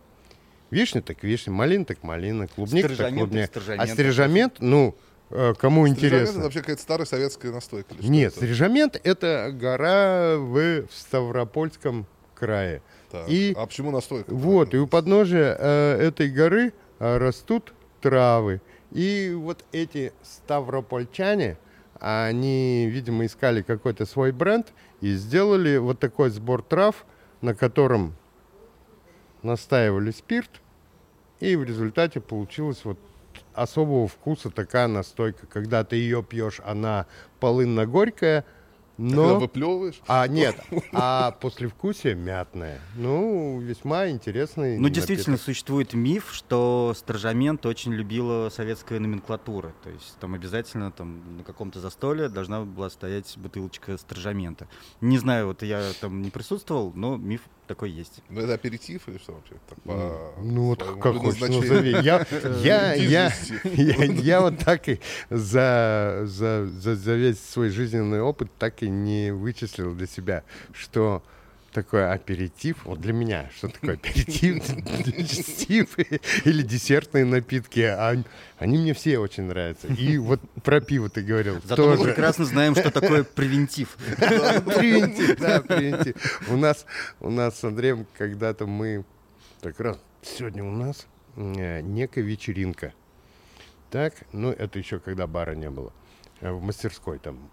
Вишня так вишня, малина так малина, клубника так клубника. А стрижамент. ну, кому Стрижамент Это интересно. вообще какая-то старая советская настойка. или Нет, стрижамент это гора в Ставропольском крае. Так, И А почему настойка? Вот, и у подножия э, этой горы э, растут травы. И вот эти ставропольчане, они, видимо, искали какой-то свой бренд и сделали вот такой сбор трав, на котором настаивали спирт, и в результате получилась вот особого вкуса такая настойка. Когда ты ее пьешь, она полынно-горькая, Когда но... выплевываешь? А, нет, а послевкусие мятное. Ну, весьма интересный Ну, действительно, существует миф, что стражамент очень любила советская номенклатура. То есть там обязательно там на каком-то застолье должна была стоять бутылочка стражамента. Не знаю, вот я там не присутствовал, но миф такой есть. Ну, это аперитив или что вообще? Так, по Ну, вот как хочешь, предназначению. назови. <laughs> Я, я, я, <laughs> я, я вот так и за, за, за, за весь свой жизненный опыт так и не вычислил для себя, что такое аперитив, вот для меня, что такое аперитив, <laughs> дегестив или десертные напитки, А- они мне все очень нравятся. И вот про пиво ты говорил Зато мы тоже. прекрасно знаем, что такое превентив. Превентив, да, превентив. У нас, у нас с Андреем когда-то мы... Так раз, сегодня у нас э, некая вечеринка. Так, ну это еще когда бара не было. Э, В мастерской там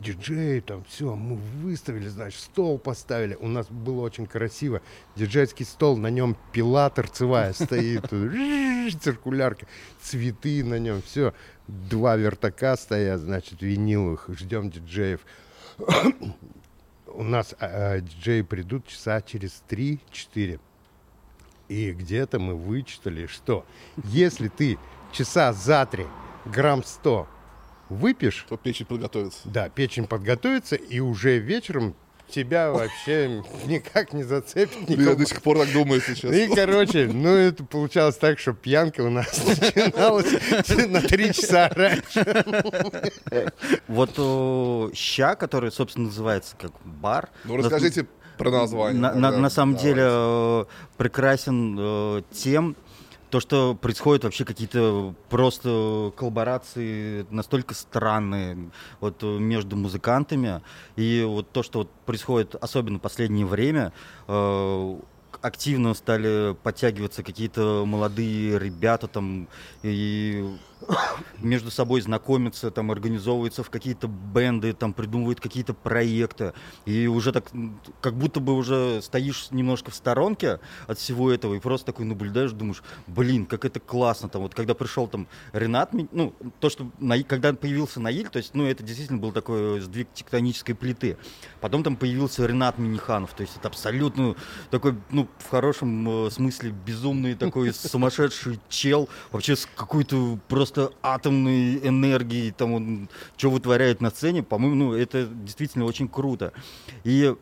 диджей, там все, мы выставили, значит, стол поставили. У нас было очень красиво. Диджейский стол, на нем пила торцевая стоит, <laughs> циркулярка, цветы на нем, все. Два вертака стоят, значит, виниловых, ждем диджеев. <coughs> У нас э, э, диджеи придут часа через 3-4. И где-то мы вычитали, что если ты часа за три грамм 100 выпьешь, То печень подготовится. да, печень подготовится, и уже вечером тебя вообще никак не зацепит. Я никакого- до сих пор так думаю сейчас. И, короче, ну, это получалось так, что пьянка у нас <laughs> начиналась на три часа раньше. Вот о, ща, который, собственно, называется как бар. Ну, расскажите про название. На, на- на самом Давайте. деле э, прекрасен э, тем, то, что происходят вообще какие-то просто коллаборации настолько странные вот между музыкантами. И вот то, что вот происходит особенно в последнее время, э, активно стали подтягиваться какие-то молодые ребята там и между собой знакомятся, там организовываются в какие-то бенды, там придумывают какие-то проекты. И уже так, как будто бы уже стоишь немножко в сторонке от всего этого и просто такой наблюдаешь, думаешь, блин, как это классно. Там вот когда пришел там Ренат, ну, то, что Наи- когда появился Наиль, то есть, ну, это действительно был такой сдвиг тектонической плиты. Потом там появился Ренат Миниханов, то есть это абсолютно такой, ну, в хорошем э, смысле безумный такой <laughs> сумасшедший чел, вообще с какой-то просто атомной энергией, там он что вытворяет на сцене, по-моему, ну, это действительно очень круто. И,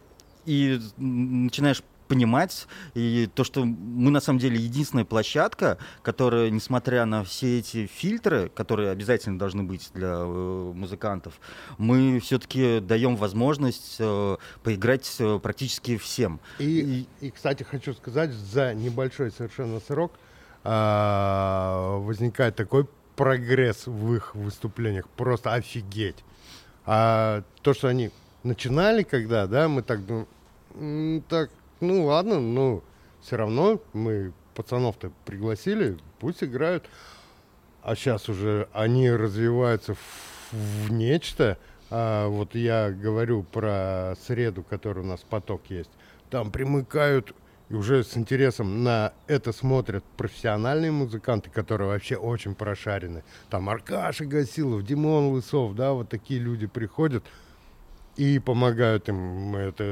и начинаешь понимать, и то, что мы на самом деле единственная площадка, которая, несмотря на все эти фильтры, которые обязательно должны быть для э, музыкантов, мы все-таки даем возможность э, поиграть э, практически всем. И, и, кстати, хочу сказать, за небольшой совершенно срок а, возникает такой прогресс в их выступлениях. Просто офигеть. А то, что они начинали когда, да, мы так думаем, «М, так, ну ладно, ну, все равно мы пацанов-то пригласили, пусть играют. А сейчас уже они развиваются в, в нечто. А, вот я говорю про среду, который у нас поток есть. Там примыкают и уже с интересом на это смотрят профессиональные музыканты, которые вообще очень прошарены. Там Аркаша Гасилов, Димон Лысов, да, вот такие люди приходят и помогают им. Это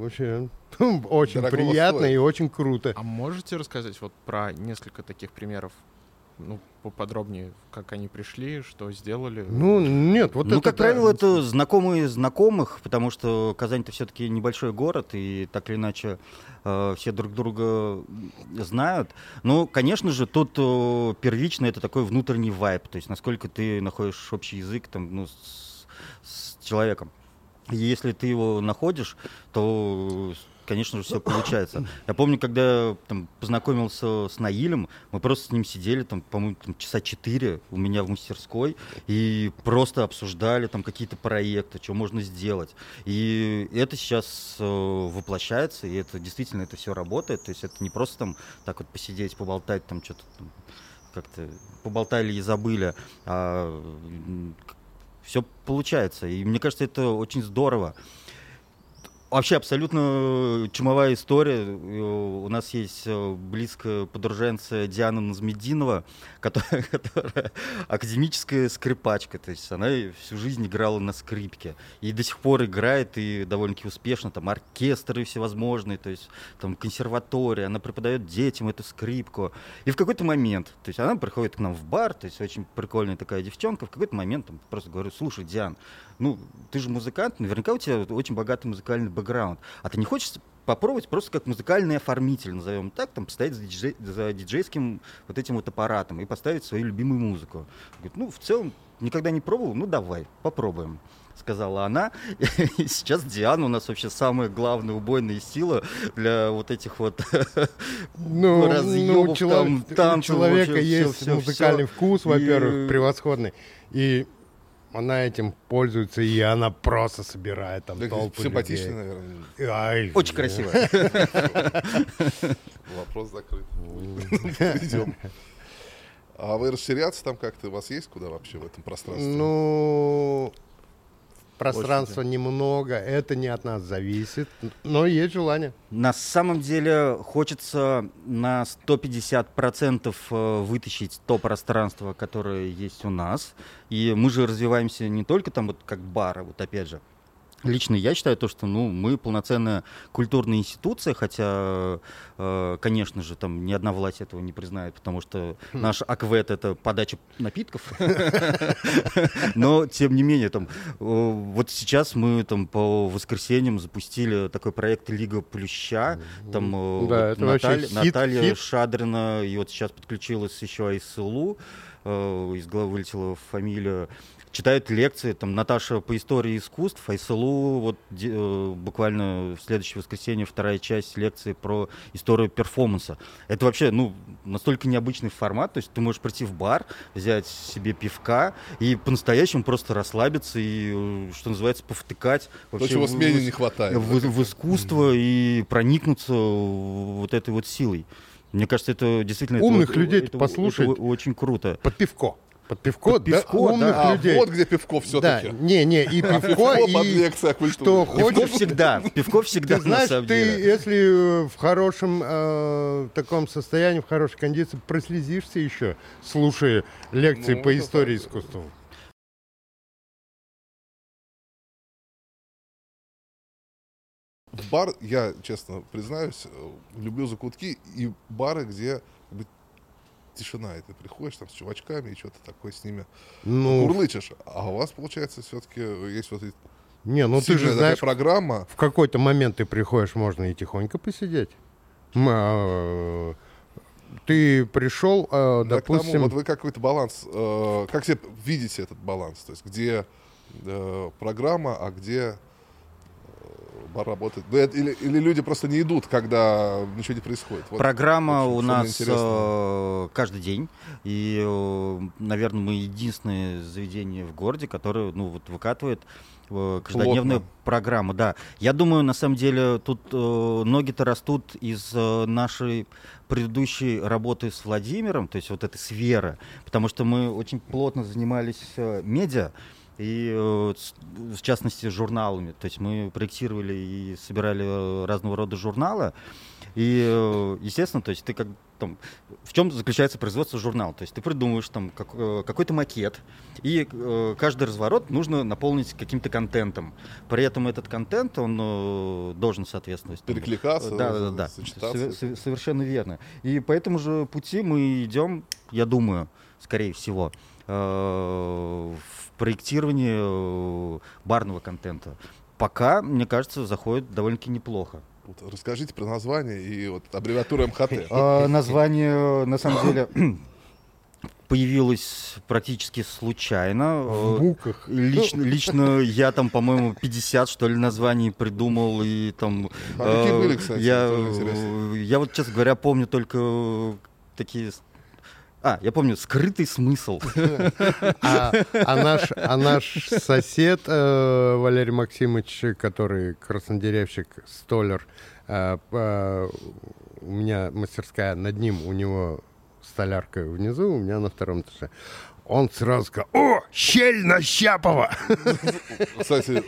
вообще <laughs> очень Дорогого приятно стоит. и очень круто. А можете рассказать вот про несколько таких примеров? Ну, поподробнее, как они пришли, что сделали? Ну, нет, вот ну, это как да. правило, это знакомые знакомых, потому что Казань-то все-таки небольшой город, и так или иначе э, все друг друга знают. Ну, конечно же, тут э, первично это такой внутренний вайб, то есть насколько ты находишь общий язык там, ну, с, с человеком. И если ты его находишь, то, конечно же, все получается. Я помню, когда там, познакомился с Наилем, мы просто с ним сидели, там, по-моему, там, часа четыре у меня в мастерской и просто обсуждали там какие-то проекты, что можно сделать. И это сейчас э, воплощается, и это действительно это все работает. То есть это не просто там так вот посидеть, поболтать, там что-то как-то поболтали и забыли, а все получается. И мне кажется, это очень здорово. Вообще абсолютно чумовая история. Э, У нас есть э, близкая подруженция Диана Назмединова, <laughs> которая, которая академическая скрипачка. То есть она всю жизнь играла на скрипке. И до сих пор играет и довольно-таки успешно. Там оркестры всевозможные, то есть там консерватория. Она преподает детям эту скрипку. И в какой-то момент, то есть она приходит к нам в бар, то есть очень прикольная такая девчонка. В какой-то момент там, просто говорю, слушай, Диан, ну, ты же музыкант, наверняка у тебя очень богатый музыкальный бэкграунд. А ты не хочешь попробовать просто как музыкальный оформитель, назовем так, там, постоять за, диджей- за диджейским вот этим вот аппаратом и поставить свою любимую музыку. Говорит, ну, в целом, никогда не пробовал, ну, давай, попробуем сказала она. <laughs> И сейчас Диана у нас вообще самая главная убойная сила для вот этих вот <laughs> Ну, ну, разъёбов, у, чело- там, у танцев, человека вообще есть всё, музыкальный всё. вкус, во-первых, И- превосходный. И она этим пользуется, и она просто собирает там Да, толпы Симпатично, людей. наверное. Ай, Очень красиво. Вопрос закрыт. <laughs> Идем. А вы расширяться там как-то? У вас есть куда вообще в этом пространстве? Ну, пространства немного, это не от нас зависит, но есть желание. На самом деле хочется на 150% э, вытащить то пространство, которое есть у нас. И мы же развиваемся не только там вот как бар, а вот опять же. Лично я считаю то, что ну, мы полноценная культурная институция, хотя, э, конечно же, там ни одна власть этого не признает, потому что наш АКВЭД — это подача напитков. Но, тем не менее, там, э, вот сейчас мы там по воскресеньям запустили такой проект «Лига Плюща». Там э, Наталья. Шадрина, и вот сейчас подключилась еще Айсылу, э, из головы вылетела фамилия, читает лекции, там Наташа по истории искусств, Айсылу вот де- э, буквально в следующее воскресенье вторая часть лекции про историю перформанса. Это вообще, ну, настолько необычный формат, то есть ты можешь прийти в бар, взять себе пивка и по-настоящему просто расслабиться и, э, что называется, повтыкать. То, вообще чего в- смене не хватает. в, в искусство и проникнуться вот этой вот силой. Мне кажется, это действительно... это Умных вот- людей это- послушать. это очень круто. Под пивко. Под пивко, Под да, пивко, умных да. А, людей. вот где пивко да, все-таки. не, не, и <laughs> пивко, и что Пивко хочешь, всегда, пивко всегда, Ты знаешь, ты, если э, в хорошем э, таком состоянии, в хорошей кондиции, прослезишься еще, слушая лекции Ну, по истории искусства. В бар, я честно признаюсь, э, люблю закутки и бары, где тишина, и ты приходишь там с чувачками и что-то такое с ними Ну, курлычешь. А у вас, получается, все-таки есть вот не, ну ты же знаешь, программа. в какой-то момент ты приходишь, можно и тихонько посидеть. А, Ты пришел, э, Да, к тому, допустим, вот вы какой-то баланс, э, как себе видите этот баланс? То есть где э, программа, а где э, бар работает? Да или, или люди просто не идут, когда ничего не происходит? Вот Программа очень- у нас э, каждый день. И, наверное, мы единственное заведение в городе, которое ну, вот, выкатывает э, каждодневную Плотно. программу. Да. Я думаю, на самом деле, тут э, ноги-то растут из э, нашей предыдущей работы с Владимиром, то есть вот этой сферы, потому что мы очень плотно занимались э, медиа, и э, в частности журналами. То есть мы проектировали и собирали э, разного рода журналы. И, э, естественно, то есть ты как там, в чем заключается производство журнала? То есть ты придумываешь там как, какой-то макет, и э, каждый разворот нужно наполнить каким-то контентом. При этом этот контент, он э, должен соответствовать. там, Перекликаться, да, да, да. сочетаться. Совершенно верно. И по этому же пути мы идем, я думаю, скорее всего, в проектировании э, барного контента. Пока, мне кажется, заходит довольно-таки неплохо. Вот расскажите про название и вот аббревиатуру МХТ. <laughs> А, Название, на самом деле, <clears throat> появилось практически случайно. В Э, буках. Лично, лично я там, по-моему, 50, что ли, названий придумал. И там, А какие э, были, кстати? Я, я вот, честно говоря, помню только такие... А, я помню, скрытый смысл. А, а наш, а наш сосед э, Валерий Максимович, который краснодеревщик, столер, э, э, у меня мастерская над ним, у него столярка внизу, у меня на втором этаже. Он сразу сказал, о, щель на Щапова! Кстати,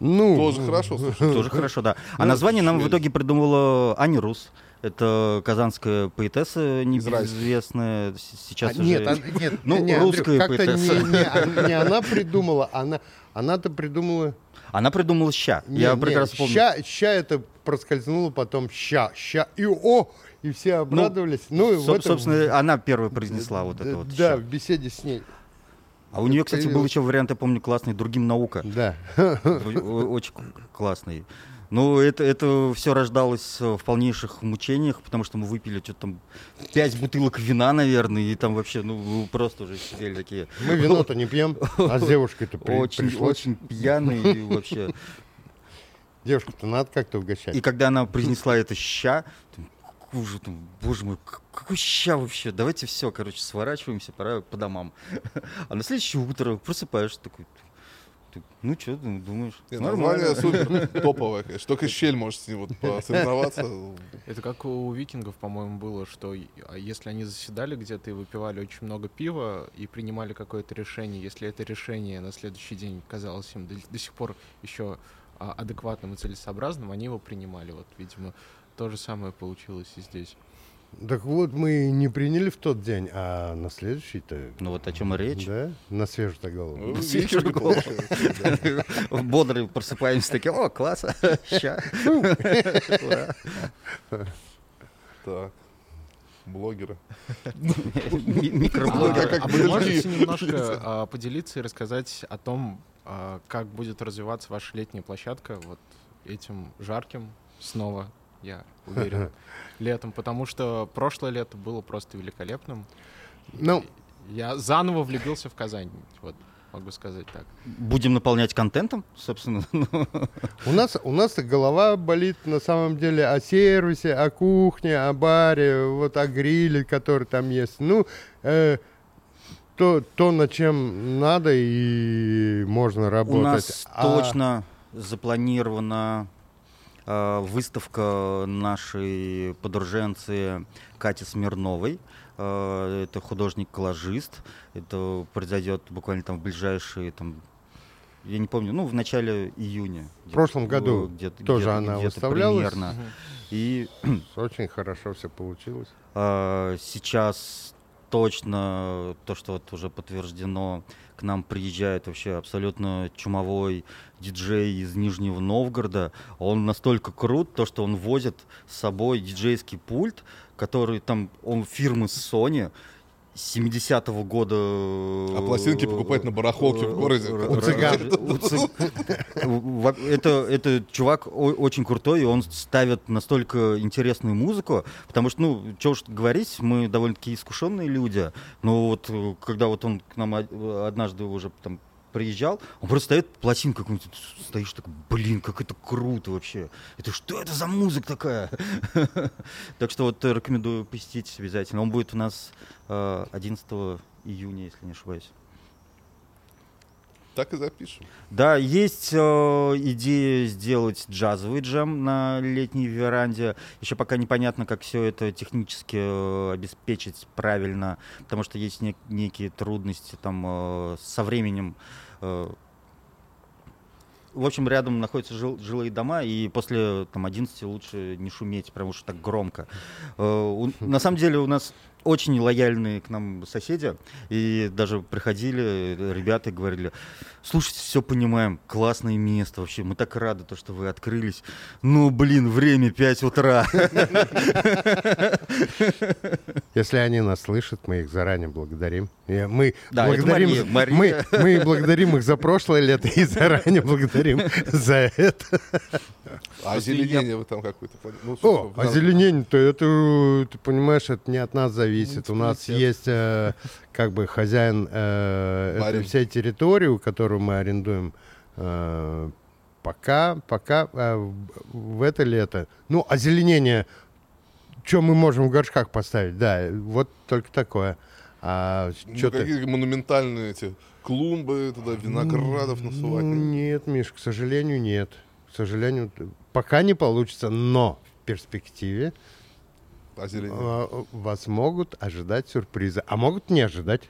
Ну, тоже хорошо. Тоже хорошо, да. А название нам в итоге придумала Аня Рус. Это казанская поэтесса небезызвестная. С- Сейчас А, уже... Нет, а- нет, Ну, не, Андрюх, русская как-то поэтесса. не, не, не она придумала, она, она-то придумала... Она придумала ща. Не, Я не, прекрасно помню. Ща, ща это проскользнуло, потом ща, ща, и о, и все обрадовались. Ну, в Соб- этом- Собственно, она первая произнесла вот это вот. Да, ща. в беседе с ней. А у нее, кстати, был еще вариант, я помню, классный, другим наука. Да. Очень классный. Ну, это, это все рождалось э, в полнейших мучениях, потому что мы выпили что-то там пять бутылок вина, наверное, и там вообще, ну, просто уже сидели такие Мы вино-то не пьем, а с <laughs> девушкой-то при- очень, пришлось. очень пьяные и вообще. Девушку-то надо как-то угощать. И когда она произнесла это ща, там, какой же там, боже мой, какой ща вообще? Давайте все, короче, сворачиваемся, пора по домам. <laughs> А на следующее утро просыпаешься такой, ты, ну что, думаешь? Не, Нормально. Супер <laughs> топовое, конечно. Только щель может с ним вот посоревноваться. Это как у викингов, по-моему, было, что а если они заседали где-то и выпивали очень много пива и принимали какое-то решение, если это решение на следующий день казалось им до, до сих пор еще а, адекватным и целесообразным, они его принимали. Вот, видимо, то же самое получилось и здесь. Так вот, мы не приняли в тот день, а на следующий-то... Ну вот о чем и речь. Да? На свежую-то голову. Ну, Свежую викинги, голову. Бодрые просыпаемся такие, о, класс, <laughs> ща. <laughs> Так. Блогеры. Ми- А, Микроблогеры. как а вы можете немножко <laughs> а, поделиться и рассказать о том, а, как будет развиваться ваша летняя площадка вот этим жарким снова, я уверен, <laughs> летом, потому что прошлое лето было просто великолепным. Ну, Я заново влюбился в Казань, вот могу сказать так. Будем наполнять контентом, собственно. у нас, у нас голова болит на самом деле о сервисе, о кухне, о баре, вот о гриле, который там есть. Ну, э, то, то, над чем надо и можно работать. У нас А- точно запланирована э, выставка нашей подруженцы Кати Смирновой. Э, это художник-коллажист. Это произойдет буквально там в ближайшие там я не помню, ну, в начале июня. В прошлом году э, где-то- тоже где-то- она где-то выставлялась. примерно. И Очень хорошо все получилось. А, Сейчас точно то, что вот уже подтверждено, нам приезжает вообще абсолютно чумовой диджей из Нижнего Новгорода. Он настолько крут, то, что он возит с собой диджейский пульт, который там, он фирмы Sony, 70-го года... А пластинки покупать на барахолке в городе. У цыган. Это, это чувак очень крутой, и он ставит настолько интересную музыку, потому что, ну, что уж говорить, мы довольно-таки искушенные люди, но вот э, когда вот он к нам од- однажды уже там приезжал, он просто ставит пластинку какую-нибудь, стоишь так, блин, как это круто вообще. Это что это за музыка такая? <laughs> Так что вот э, рекомендую посетить обязательно. Он будет у нас э, 11 июня, если не ошибаюсь. Так и запишем. Да, есть э, идея сделать джазовый джем на летней веранде. Еще пока непонятно, как все это технически э, обеспечить правильно, потому что есть нек- некие трудности там э, со временем. э, в общем, рядом находятся жил- жилые дома, и после там 11 лучше не шуметь, потому что так громко. Э, у- На самом деле у нас очень лояльные к нам соседи, и даже приходили ребята и говорили, слушайте, все понимаем, классное место вообще, мы так рады, то, что вы открылись. Ну, блин, время 5 утра. Если они нас слышат, мы их заранее благодарим. И Мы Да, благодарим, Мария. Мария. Мы, мы благодарим их за прошлое лето и заранее благодарим за это. А озеленение вы там какое-то... Ну, О, озеленение-то, это, ты понимаешь, это не от нас зависит. У нас есть э, как бы хозяин э, этой всей территории, которую мы арендуем. Э, пока, пока э, в- это лето. Ну, озеленение, что мы можем в горшках поставить? Да, вот только такое. А ну, что-то... какие монументальные эти клумбы, туда виноградов насувать. Нет, Миш, к сожалению, нет. К сожалению, пока не получится, но в перспективе Озеленение. э, вас могут ожидать сюрпризы, а могут не ожидать.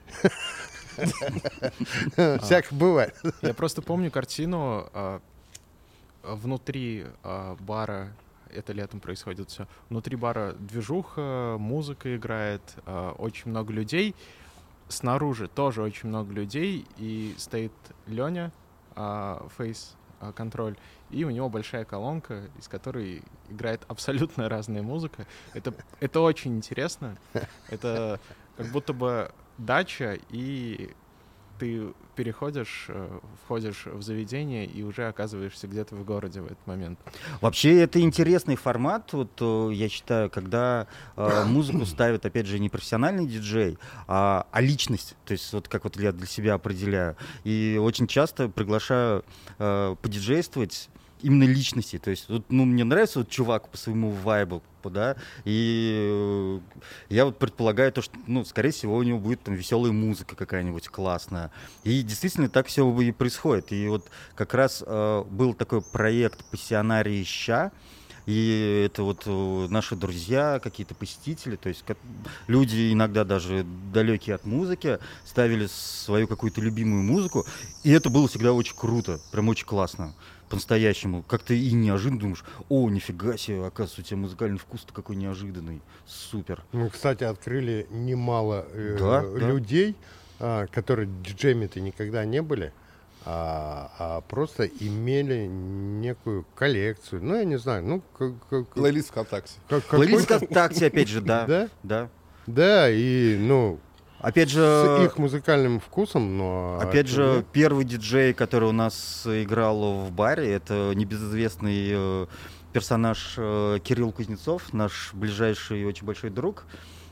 <laughs> Всяко бывает. Я просто помню картину а, внутри а, бара. Это летом происходит все. Внутри бара движуха, музыка играет, а, очень много людей. Снаружи тоже очень много людей. И стоит Леня, фейс контроль, и у него большая колонка, из которой играет абсолютно разная музыка. Это, это очень интересно. Это как будто бы дача, и ты переходишь, э, входишь в заведение и уже оказываешься где-то в городе в этот момент. Вообще это интересный формат, вот э, я считаю, когда э, музыку ставит, опять же, не профессиональный диджей, а, а личность, то есть вот как вот я для себя определяю. И очень часто приглашаю э, подиджействовать именно личности, то есть вот, ну мне нравится вот чувак по своему вайбу, да, и э, я вот предполагаю то, что, ну, скорее всего, у него будет там веселая музыка какая-нибудь классная. И действительно так все и происходит. И вот как раз э, был такой проект «Пассионарии ща», и это вот э, наши друзья, какие-то посетители, то есть люди иногда даже далекие от музыки, ставили свою какую-то любимую музыку, и это было всегда очень круто, прям очень классно, по-настоящему. Как-то и неожиданно думаешь, о, нифига себе, оказывается, у тебя музыкальный вкус-то какой неожиданный, супер. Мы, кстати, открыли немало э, Да, да. людей, а, которые диджеями-то никогда не были, а, а просто имели некую коллекцию. Ну, я не знаю, ну, как, как, Плейлист ВКонтакте. как- Плейлист ВКонтакте, опять же, да. <laughs> Да? Да. Да, и, ну, Опять с же, их музыкальным вкусом, но... Опять же, нет. первый диджей, который у нас играл в баре, это небезызвестный э, персонаж э, Кирилл Кузнецов, наш ближайший и очень большой друг.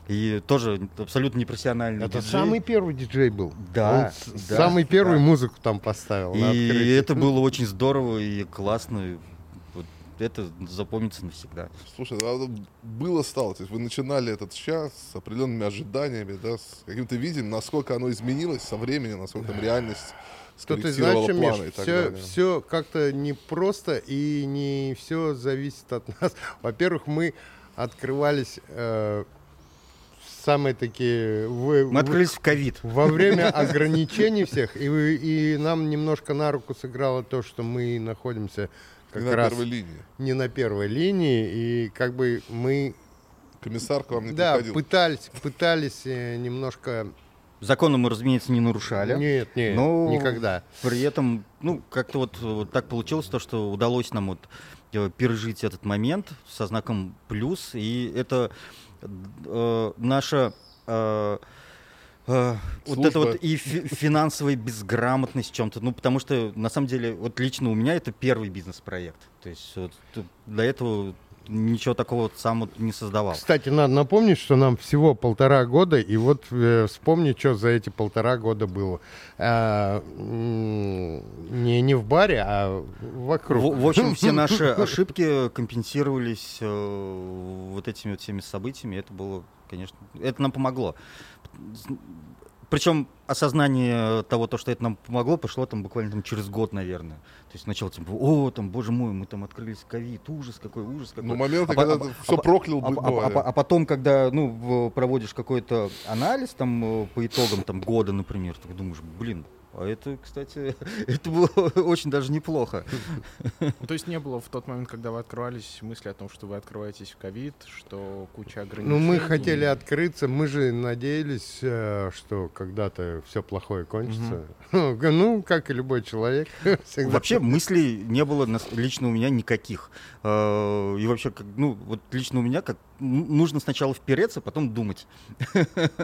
И тоже абсолютно непрофессиональный Это диджей. самый первый диджей был. Да, Он с- да, самый первый да. музыку там поставил. И это было очень здорово и классно. Это запомнится навсегда. Слушай, а вот было стало, то есть вы начинали этот час с определенными ожиданиями, да, с каким-то видением, насколько оно изменилось со временем, насколько там реальность Что ты скорректировала знаешь, планы и Миш, так все, далее. все как-то непросто и не все зависит от <laughs> нас. Во-первых, мы открывались э, самые такие... вы- Мы вы- открылись в ковид. во время <laughs> ограничений всех, и, и нам немножко на руку сыграло то, что мы находимся как на раз первой линии. не на первой линии, и как бы мы, Комиссар к вам не да, приходил. пытались, пытались э, немножко... Законы мы, разумеется, не нарушали. Нет, нет, Ну, никогда. При этом, ну, как-то вот, вот так получилось, то, что удалось нам вот э, пережить этот момент со знаком плюс, и это э, наша э, э, вот это вот и фи- финансовая безграмотность в чем-то, ну, потому что, на самом деле, вот лично у меня это первый бизнес-проект, то есть вот, до этого ничего такого вот сам вот не создавал. Кстати, надо напомнить, что нам всего полтора года, и вот э, вспомни, что за эти полтора года было. А, не, не в баре, а вокруг. В, в общем, все <laughs> наши ошибки компенсировались э, вот этими вот всеми событиями. Это было, конечно, это нам помогло. Причем осознание того, то, что это нам помогло, пошло там буквально там, через год, наверное. То есть сначала типа, о, там, боже мой, мы там открылись ковид, ужас какой, ужас какой. Ну, моменты, А когда а ты по- все а проклял, а, бы- а- а- бывали. а потом, когда ну, проводишь какой-то анализ там э, по итогам там, года, например, ты думаешь, блин, А это, кстати, <laughs> это было <laughs> очень даже неплохо. Ну, то есть не было в тот момент, когда вы открывались, мысли о том, что вы открываетесь в ковид, что куча ограничений? Ну, мы хотели открыться, мы же надеялись, э, что когда-то все плохое кончится. Ну, как и любой человек. <laughs> всегда. Вообще мыслей не было лично у меня никаких. Э, И вообще, ну, вот лично у меня как нужно сначала впереться, потом думать. <laughs>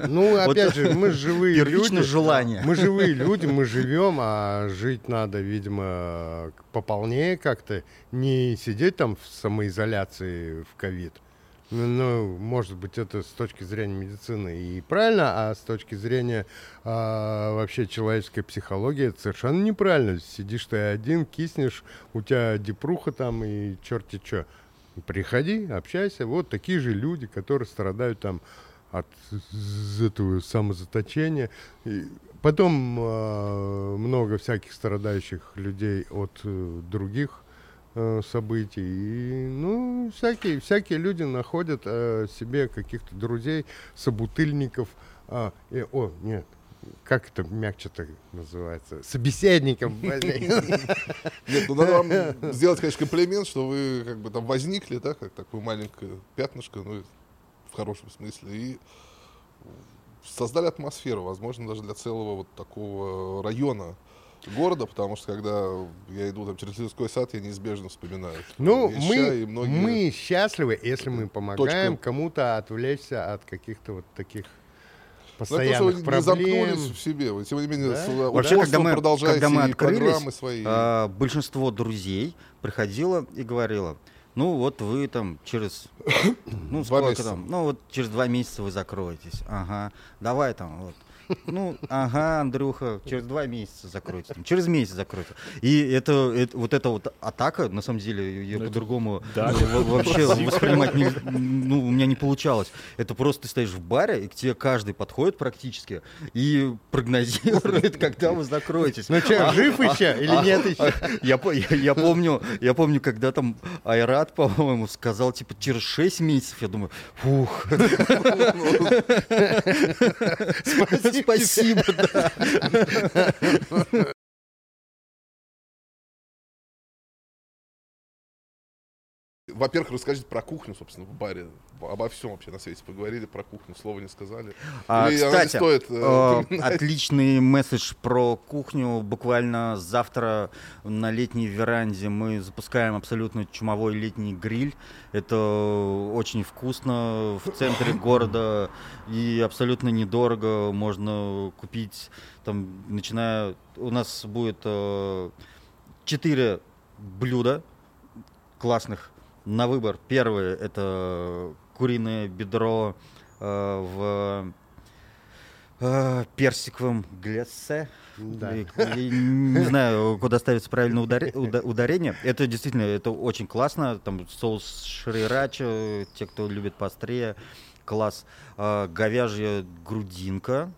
Ну, Вот опять же, мы живые Первично люди. желание. Мы живые <laughs> люди, мы живем, а жить надо, видимо, пополнее как-то. Не сидеть там в самоизоляции в ковид. Ну, Ну, может быть, это с точки зрения медицины и правильно, а с точки зрения а, вообще человеческой психологии это совершенно неправильно. Сидишь ты один, киснешь, у тебя депруха там и черти что. Приходи, общайся. Вот такие же люди, которые страдают там от этого самозаточения. И потом э, много всяких страдающих людей от э, других э, событий. И, ну, всякие, всякие люди находят э, себе каких-то друзей, собутыльников. а, и- о, нет, как это мягче-то называется? Собеседников. блин. <laughs> Нет, ну надо вам сделать, конечно, комплимент, что вы как бы там возникли, да, как такое маленькое пятнышко, ну, в хорошем смысле, и создали атмосферу, возможно, даже для целого вот такого района города, потому что когда я иду там через Людской сад, я неизбежно вспоминаю. Ну, мы, и многие... мы счастливы, если мы помогаем Точка. кому-то отвлечься от каких-то вот таких Но это то, постоянных проблем. замкнулись в себе. Вы, тем не менее, Да? Вообще, когда мы, когда мы открылись, свои. а, большинство друзей приходило и говорило, ну вот вы там через, <coughs> ну Два сколько месяца. там, ну вот через два месяца вы закроетесь, ага, давай там вот. Ну, ага, Андрюха, через два месяца закройте, там, через месяц закройте. И это, это- вот эта вот атака, на самом деле, ее Ну, это по-другому давит. во- вообще воспринимать не, ну, у меня не получалось. Это просто ты стоишь в баре, и к тебе каждый подходит практически и прогнозирует, <laughs> когда вы закроетесь. Ну что, А- жив еще или а- нет еще? я, по- я, я помню, я помню, когда там Айрат, по-моему, сказал, типа, через 6 месяцев, я думаю, фух, <laughs> спасибо, Во-первых, расскажите про кухню, собственно, в баре. Обо всем вообще на свете поговорили, про кухню слова не сказали. А, Или кстати, стоит, э, э, отличный месседж про кухню. Буквально завтра на летней веранде мы запускаем абсолютно чумовой летний гриль. Это очень вкусно в центре <laughs> города и абсолютно недорого. Можно купить, там, начиная... У нас будет э, четыре блюда классных на выбор. Первое это куриное бедро э, в э, персиковом глассе. Да. И- и не знаю, куда ставится правильное ударе- уда- ударение. Это действительно, это очень классно. Там соус шрирача, те, кто любит поострее, класс. А, говяжья грудинка,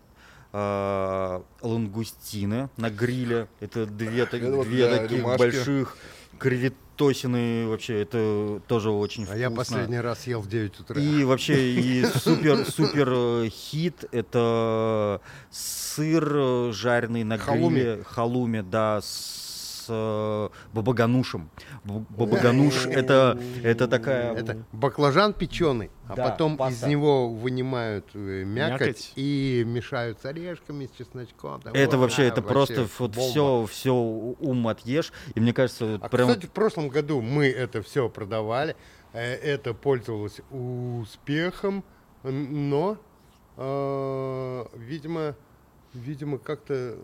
а, лангустины на гриле. Это две, Это вот две для таких рюмашки. больших креветосины. Вообще, это тоже очень А вкусно. я последний раз ел в 9 утра. И вообще и супер супер э, хит это сыр жареный на Халуми. гриле халуми, да, с бабаганушем. Бабагануш это это такая Это баклажан печеный, а Да, потом паста. из него вынимают э, мякоть, Мякоть. и мешают с орешками, с чесночком. там, это вот, вообще а, это просто вот бомба. все все ум отъешь и мне кажется А, прям кстати, в прошлом году мы это все продавали, э, это пользовалось успехом, но, э, видимо, видимо, как-то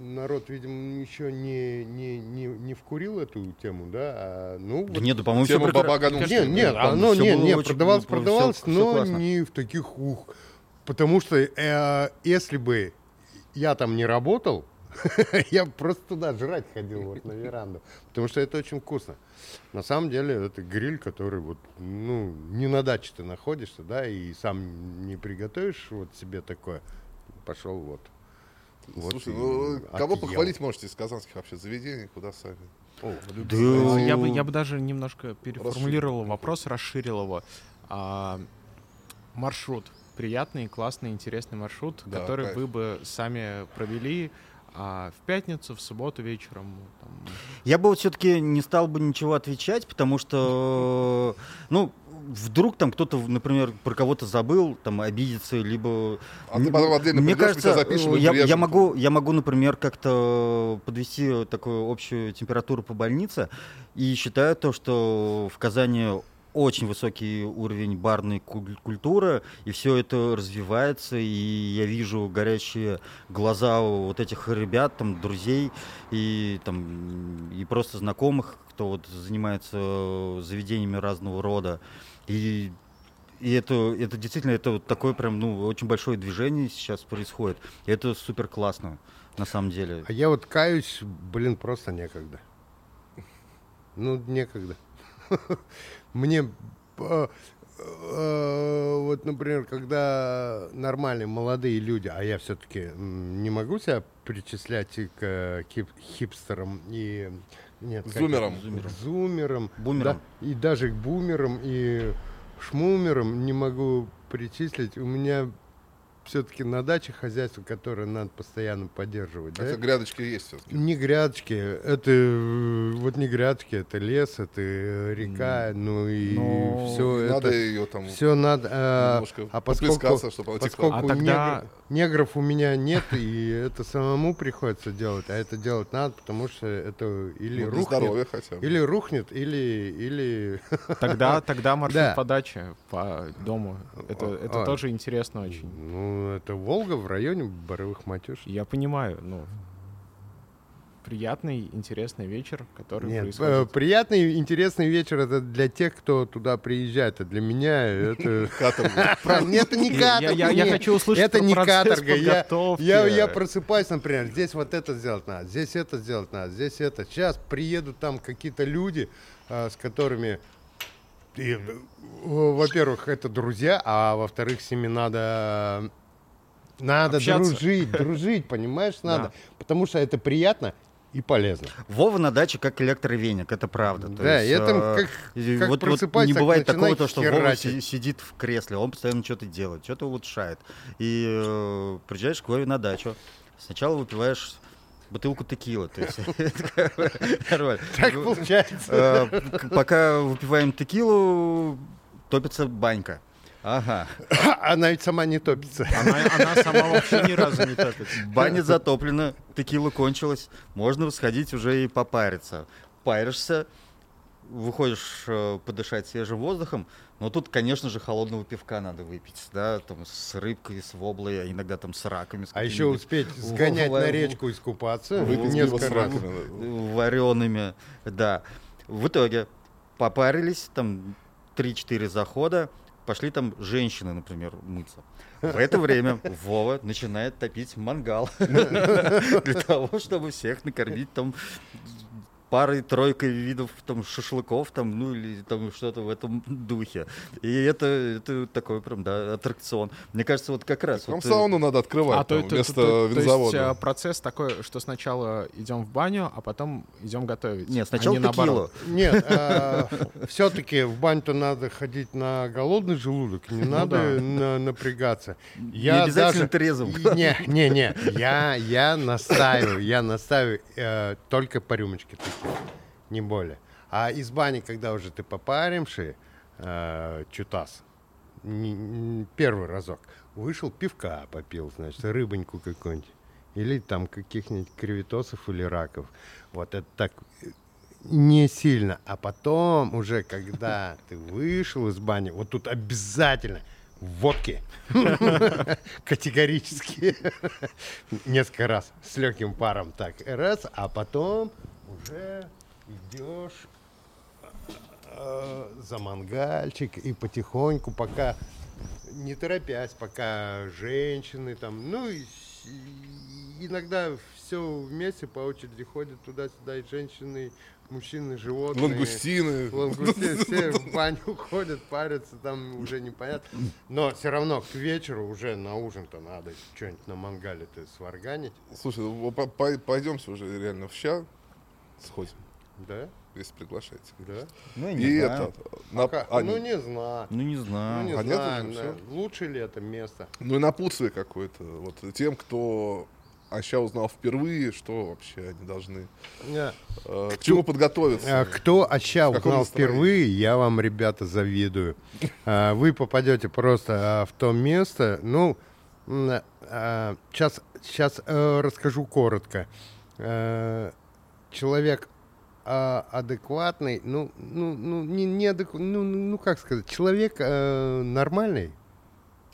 народ, видимо, еще не, не, не, не вкурил эту тему, да? А, ну, да вот нет, да, по-моему, все Тема Бабагануш. Нет, нет, там оно не, было не, очень- продавалось, всё- продавалось, всё но классно. не в таких ух. Потому что э, если бы я там не работал, <laughs> я просто туда жрать ходил вот на веранду. Потому что это очень вкусно. На самом деле это гриль, который вот, ну, не на даче ты находишься, да, и сам не приготовишь вот себе такое. Пошел вот. Вот Слушай, ну кого отъел. похвалить можете из казанских вообще заведений, куда сами? О, Да. А, Я бы, я бы даже немножко переформулировал Расширил. вопрос, расширил его. А, маршрут. Приятный, классный, интересный маршрут, Да, который кайф. вы бы сами провели А в пятницу, в субботу вечером, там, Я бы вот все-таки не стал бы ничего отвечать, потому что, ну, вдруг там кто-то, например, про кого-то забыл, там обидится, либо... А ты потом отдельно Мне кажется, запишем и я, я могу, я могу, например, как-то подвести такую общую температуру по больнице и считаю то, что в Казани очень высокий уровень барной куль- культуры, и все это развивается, и я вижу горящие глаза у вот этих ребят, там, друзей, и там, и просто знакомых, кто вот занимается заведениями разного рода. И и это, это действительно это вот такое прям, ну, очень большое движение сейчас происходит. И это супер классно, на самом деле. А я вот каюсь, блин, просто некогда. Ну, некогда. <laughs> Мне э, э, вот, например, когда нормальные молодые люди, а я все-таки не могу себя причислять и к э, хип- хипстерам и нет, как Зумерам. это? зумерам, Бумерам. да, и даже к бумерам и шмумерам не могу причислить. У меня все-таки на даче хозяйство, которое надо постоянно поддерживать. да? Хотя грядочки есть все-таки. Не грядочки, это вот не грядочки, это лес, это река, ну и Но все Надо это. ее там Все надо. а, а поскольку, чтобы поскольку А тогда- негр- негров у меня нет, и это самому приходится делать, а это делать надо, потому что это или Ну, рухнет, здоровья хотя бы. или рухнет, или или <laughs> Тогда, <laughs> тогда маршрут Да. подачи по дому. Это, О, это ой. тоже интересно очень. ну это Волга в районе Боровых Матюш. Я понимаю, ну, приятный, интересный вечер, который Нет, э, происходит. приятный, интересный вечер это для тех, кто туда приезжает, а для меня это <laughs> Каторга. <laughs> Нет, это не каторга. я- хочу услышать Это не каторга. Я, просыпаюсь, например, здесь вот это сделать надо, здесь это сделать надо, здесь это. Сейчас приедут там какие-то люди, а, с которыми, э, во-первых, это друзья, а во-вторых, с ними надо, надо Общаться. дружить, дружить, понимаешь, надо. Да. Потому что это приятно и полезно. Вова на даче как электровеник, это правда. То Да, есть, я там э, как- как вот, не бывает такого, то, что Вова си- сидит в кресле, он постоянно что-то делает, что-то улучшает. И э, приезжаешь к Вове на дачу, сначала выпиваешь бутылку текилы. То есть, <laughs> как. Так получается. Э, Пока выпиваем текилу, топится банька. Ага. <coughs> Она ведь сама не топится. Она, она сама вообще ни разу не топится. <laughs> Баня затоплена, текила кончилась, можно сходить уже и попариться. Паришься, выходишь э, подышать свежим воздухом, но тут, конечно же, холодного пивка надо выпить, да, там с рыбкой, с воблой, а иногда там с раками. С А еще успеть сгонять Во- на речку искупаться. Выпить несколько раз. вареными, да. В итоге попарились, там 3-4 захода, пошли там женщины, например, мыться. В это время Вова начинает топить мангал <laughs> для того, чтобы всех накормить там парой-тройкой видов там шашлыков там, ну или там что-то в этом духе. И это, это такой прям, да, аттракцион. Мне кажется, вот как раз... Там вот, э, сауну надо открывать А то, там, то- вместо то- то есть винзавода. а, процесс такой, что сначала идем в баню, а потом идем готовить. Нет, а сначала не наоборот. текилу. Нет, все-таки в баню-то надо ходить на голодный желудок, не <laughs> надо да. на- напрягаться. Не Я обязательно даже- трезвым. <laughs> Не, не, не, я, я настаиваю, я настаиваю э, только по рюмочке <laughs> не более. А из бани, когда уже ты попаримши, э, чутас, первый разок, вышел, пивка попил, значит, рыбоньку какую-нибудь. Или там каких-нибудь креветосов или раков. Вот это так э, не сильно. А потом уже, когда ты вышел из бани, вот тут обязательно водки. <laughs> Категорически. <laughs> Несколько раз с легким паром. Так, раз, а потом уже идешь э, за мангальчик и потихоньку, пока не торопясь, пока женщины там, ну и иногда все вместе по очереди ходят туда-сюда, и женщины, мужчины, животные. Лангустины. Лангустины, <laughs> все в баню ходят, парятся, там уже непонятно. Но все равно к вечеру уже на ужин-то надо что-нибудь на мангале-то сварганить, Слушай, ну, по- по- пойдемте уже реально в ща сходим, да? если приглашаете. Да. Ну, не И знаю. это, на, Пока- а, ну не- не знаю. Ну, не Ну, знаю. не А нет знаю, да. лучше ли это место? ну и напутствие какое-то вот тем, кто а сейчас узнал впервые, что вообще они должны, Не. э, к чему подготовиться. А Кто каком узнал настроении? впервые, я вам, ребята, завидую. А, Вы попадете просто а, в то место. Ну, сейчас, сейчас расскажу коротко. Человек а, адекватный, ну, ну, ну, не, не адек- ну, ну, ну, как сказать, человек э, нормальный,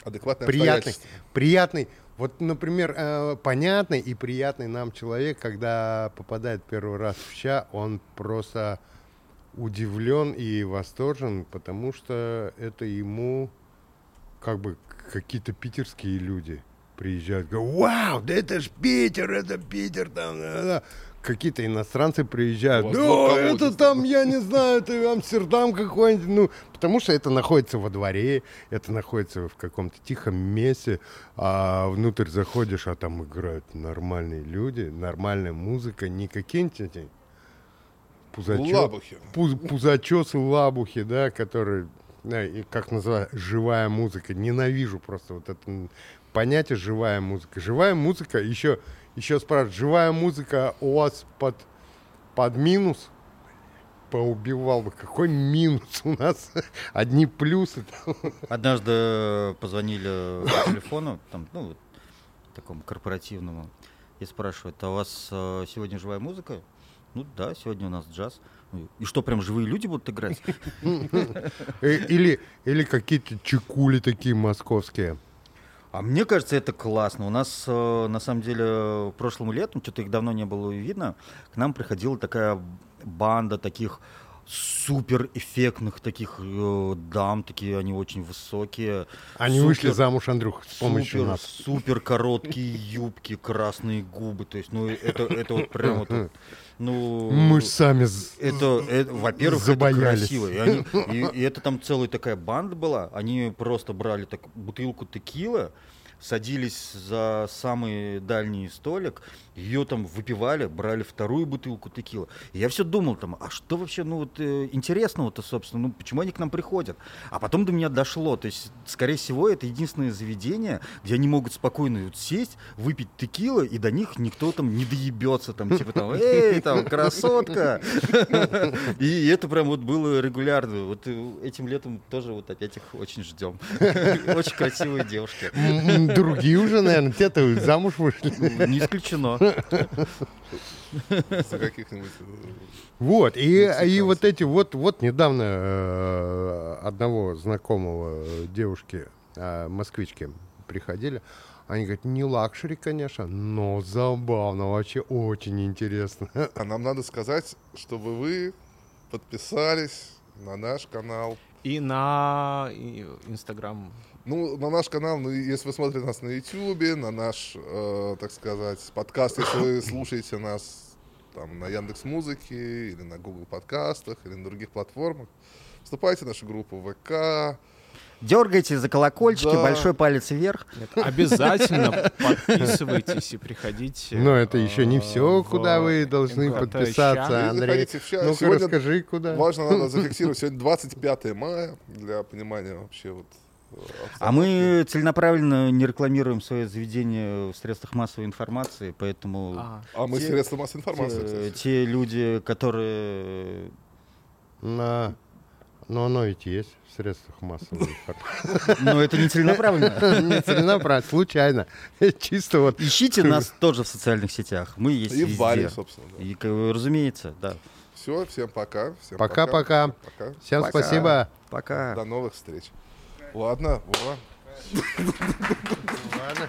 Адекватное приятный, приятный. Вот, например, э, понятный и приятный нам человек, когда попадает первый раз в ЩА, он просто удивлен и восторжен, потому что это ему как бы какие-то питерские люди приезжают, говорят, вау, да это ж Питер, это Питер, там, да, да». Какие-то иностранцы приезжают, У вас да, это там, я не знаю, это Амстердам какой-нибудь, ну, потому что это находится во дворе, это находится в каком-то тихом месте, а внутрь заходишь, а там играют нормальные люди, нормальная музыка, не какие-нибудь эти пузачё- Лабухи. пуз- пузачесы, лабухи, да, которые, да, и как называют, живая музыка. Ненавижу просто вот это понятие живая музыка. Живая музыка, еще, еще спрашивают, живая музыка у вас под, под минус? Поубивал бы. Какой минус у нас? <laughs> Одни плюсы. Однажды позвонили по телефону, там, ну, такому корпоративному, и спрашивают, а у вас э, сегодня живая музыка? Ну да, сегодня у нас джаз. Ну, И что, прям живые люди будут играть? <laughs> Э, Или, или какие-то чекули такие московские. А мне кажется, это классно. У нас, э, на самом деле, прошлым летом, что-то их давно не было видно, к нам приходила такая банда таких супер эффектных таких э, дам, такие они очень высокие. Они Супер- вышли замуж, Андрюх, с помощью супер, нас. Супер короткие юбки, красные губы. То есть, ну, это, это вот прям вот, вот, <laughs> ну... Мы сами... Это, это, во-первых, Забоялись. это красиво. И, они- и- и <laughs> это там целая такая банда была. Они просто брали так, бутылку текила, садились за самый дальний столик, ее там выпивали, брали вторую бутылку текила. И я все думал там, а что вообще, ну вот э, интересного-то, собственно, ну почему они к нам приходят? А потом до меня дошло, то есть, скорее всего, это единственное заведение, где они могут спокойно вот сесть, выпить текила, и до них никто там не доебется, там, типа там, <laughs> эй, там, красотка! И это прям вот было регулярно. Вот э, этим летом тоже вот опять их очень ждем. <laughs> Очень красивые девушки. Другие уже, наверное, те-то замуж вышли. Не исключено. Э, Вот, и, и вот эти, вот, вот недавно э, одного знакомого девушки, э, москвички, приходили, они говорят, не лакшери, конечно, но забавно, вообще очень интересно. А нам надо сказать, чтобы вы подписались на наш канал. И на Инстаграм. Ну, на наш канал, ну, если вы смотрите нас на YouTube, на наш, э, так сказать, подкаст, если вы <coughs> слушаете нас там на Яндекс Музыке или на Google подкастах или на других платформах, вступайте в нашу группу ВК. Дергайте за колокольчики, Да. большой палец вверх. Нет, обязательно <laughs> подписывайтесь и приходите. Но это еще не э, все, куда вы должны подписаться, Андрей. заходите в чат. Ну-ка, Сегодня расскажи, куда. Важно, надо зафиксировать, сегодня 25 мая, для понимания вообще вот А мы целенаправленно не рекламируем свое заведение в средствах массовой информации, поэтому А, А мы те- средства массовой информации, те, кстати. те люди, которые... На... Но оно ведь есть в средствах массовой информации. Ну, это не целенаправленно. <laughs> Не целенаправленно, случайно. Чисто вот Ищите нас тоже в социальных сетях. Мы есть И в баре, собственно. И, разумеется, да. Все, всем пока. Всем Пока-пока. Пока. Всем Пока. спасибо. Пока. До новых встреч. Ладно, Вова. <laughs> Ладно,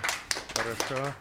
хорошо.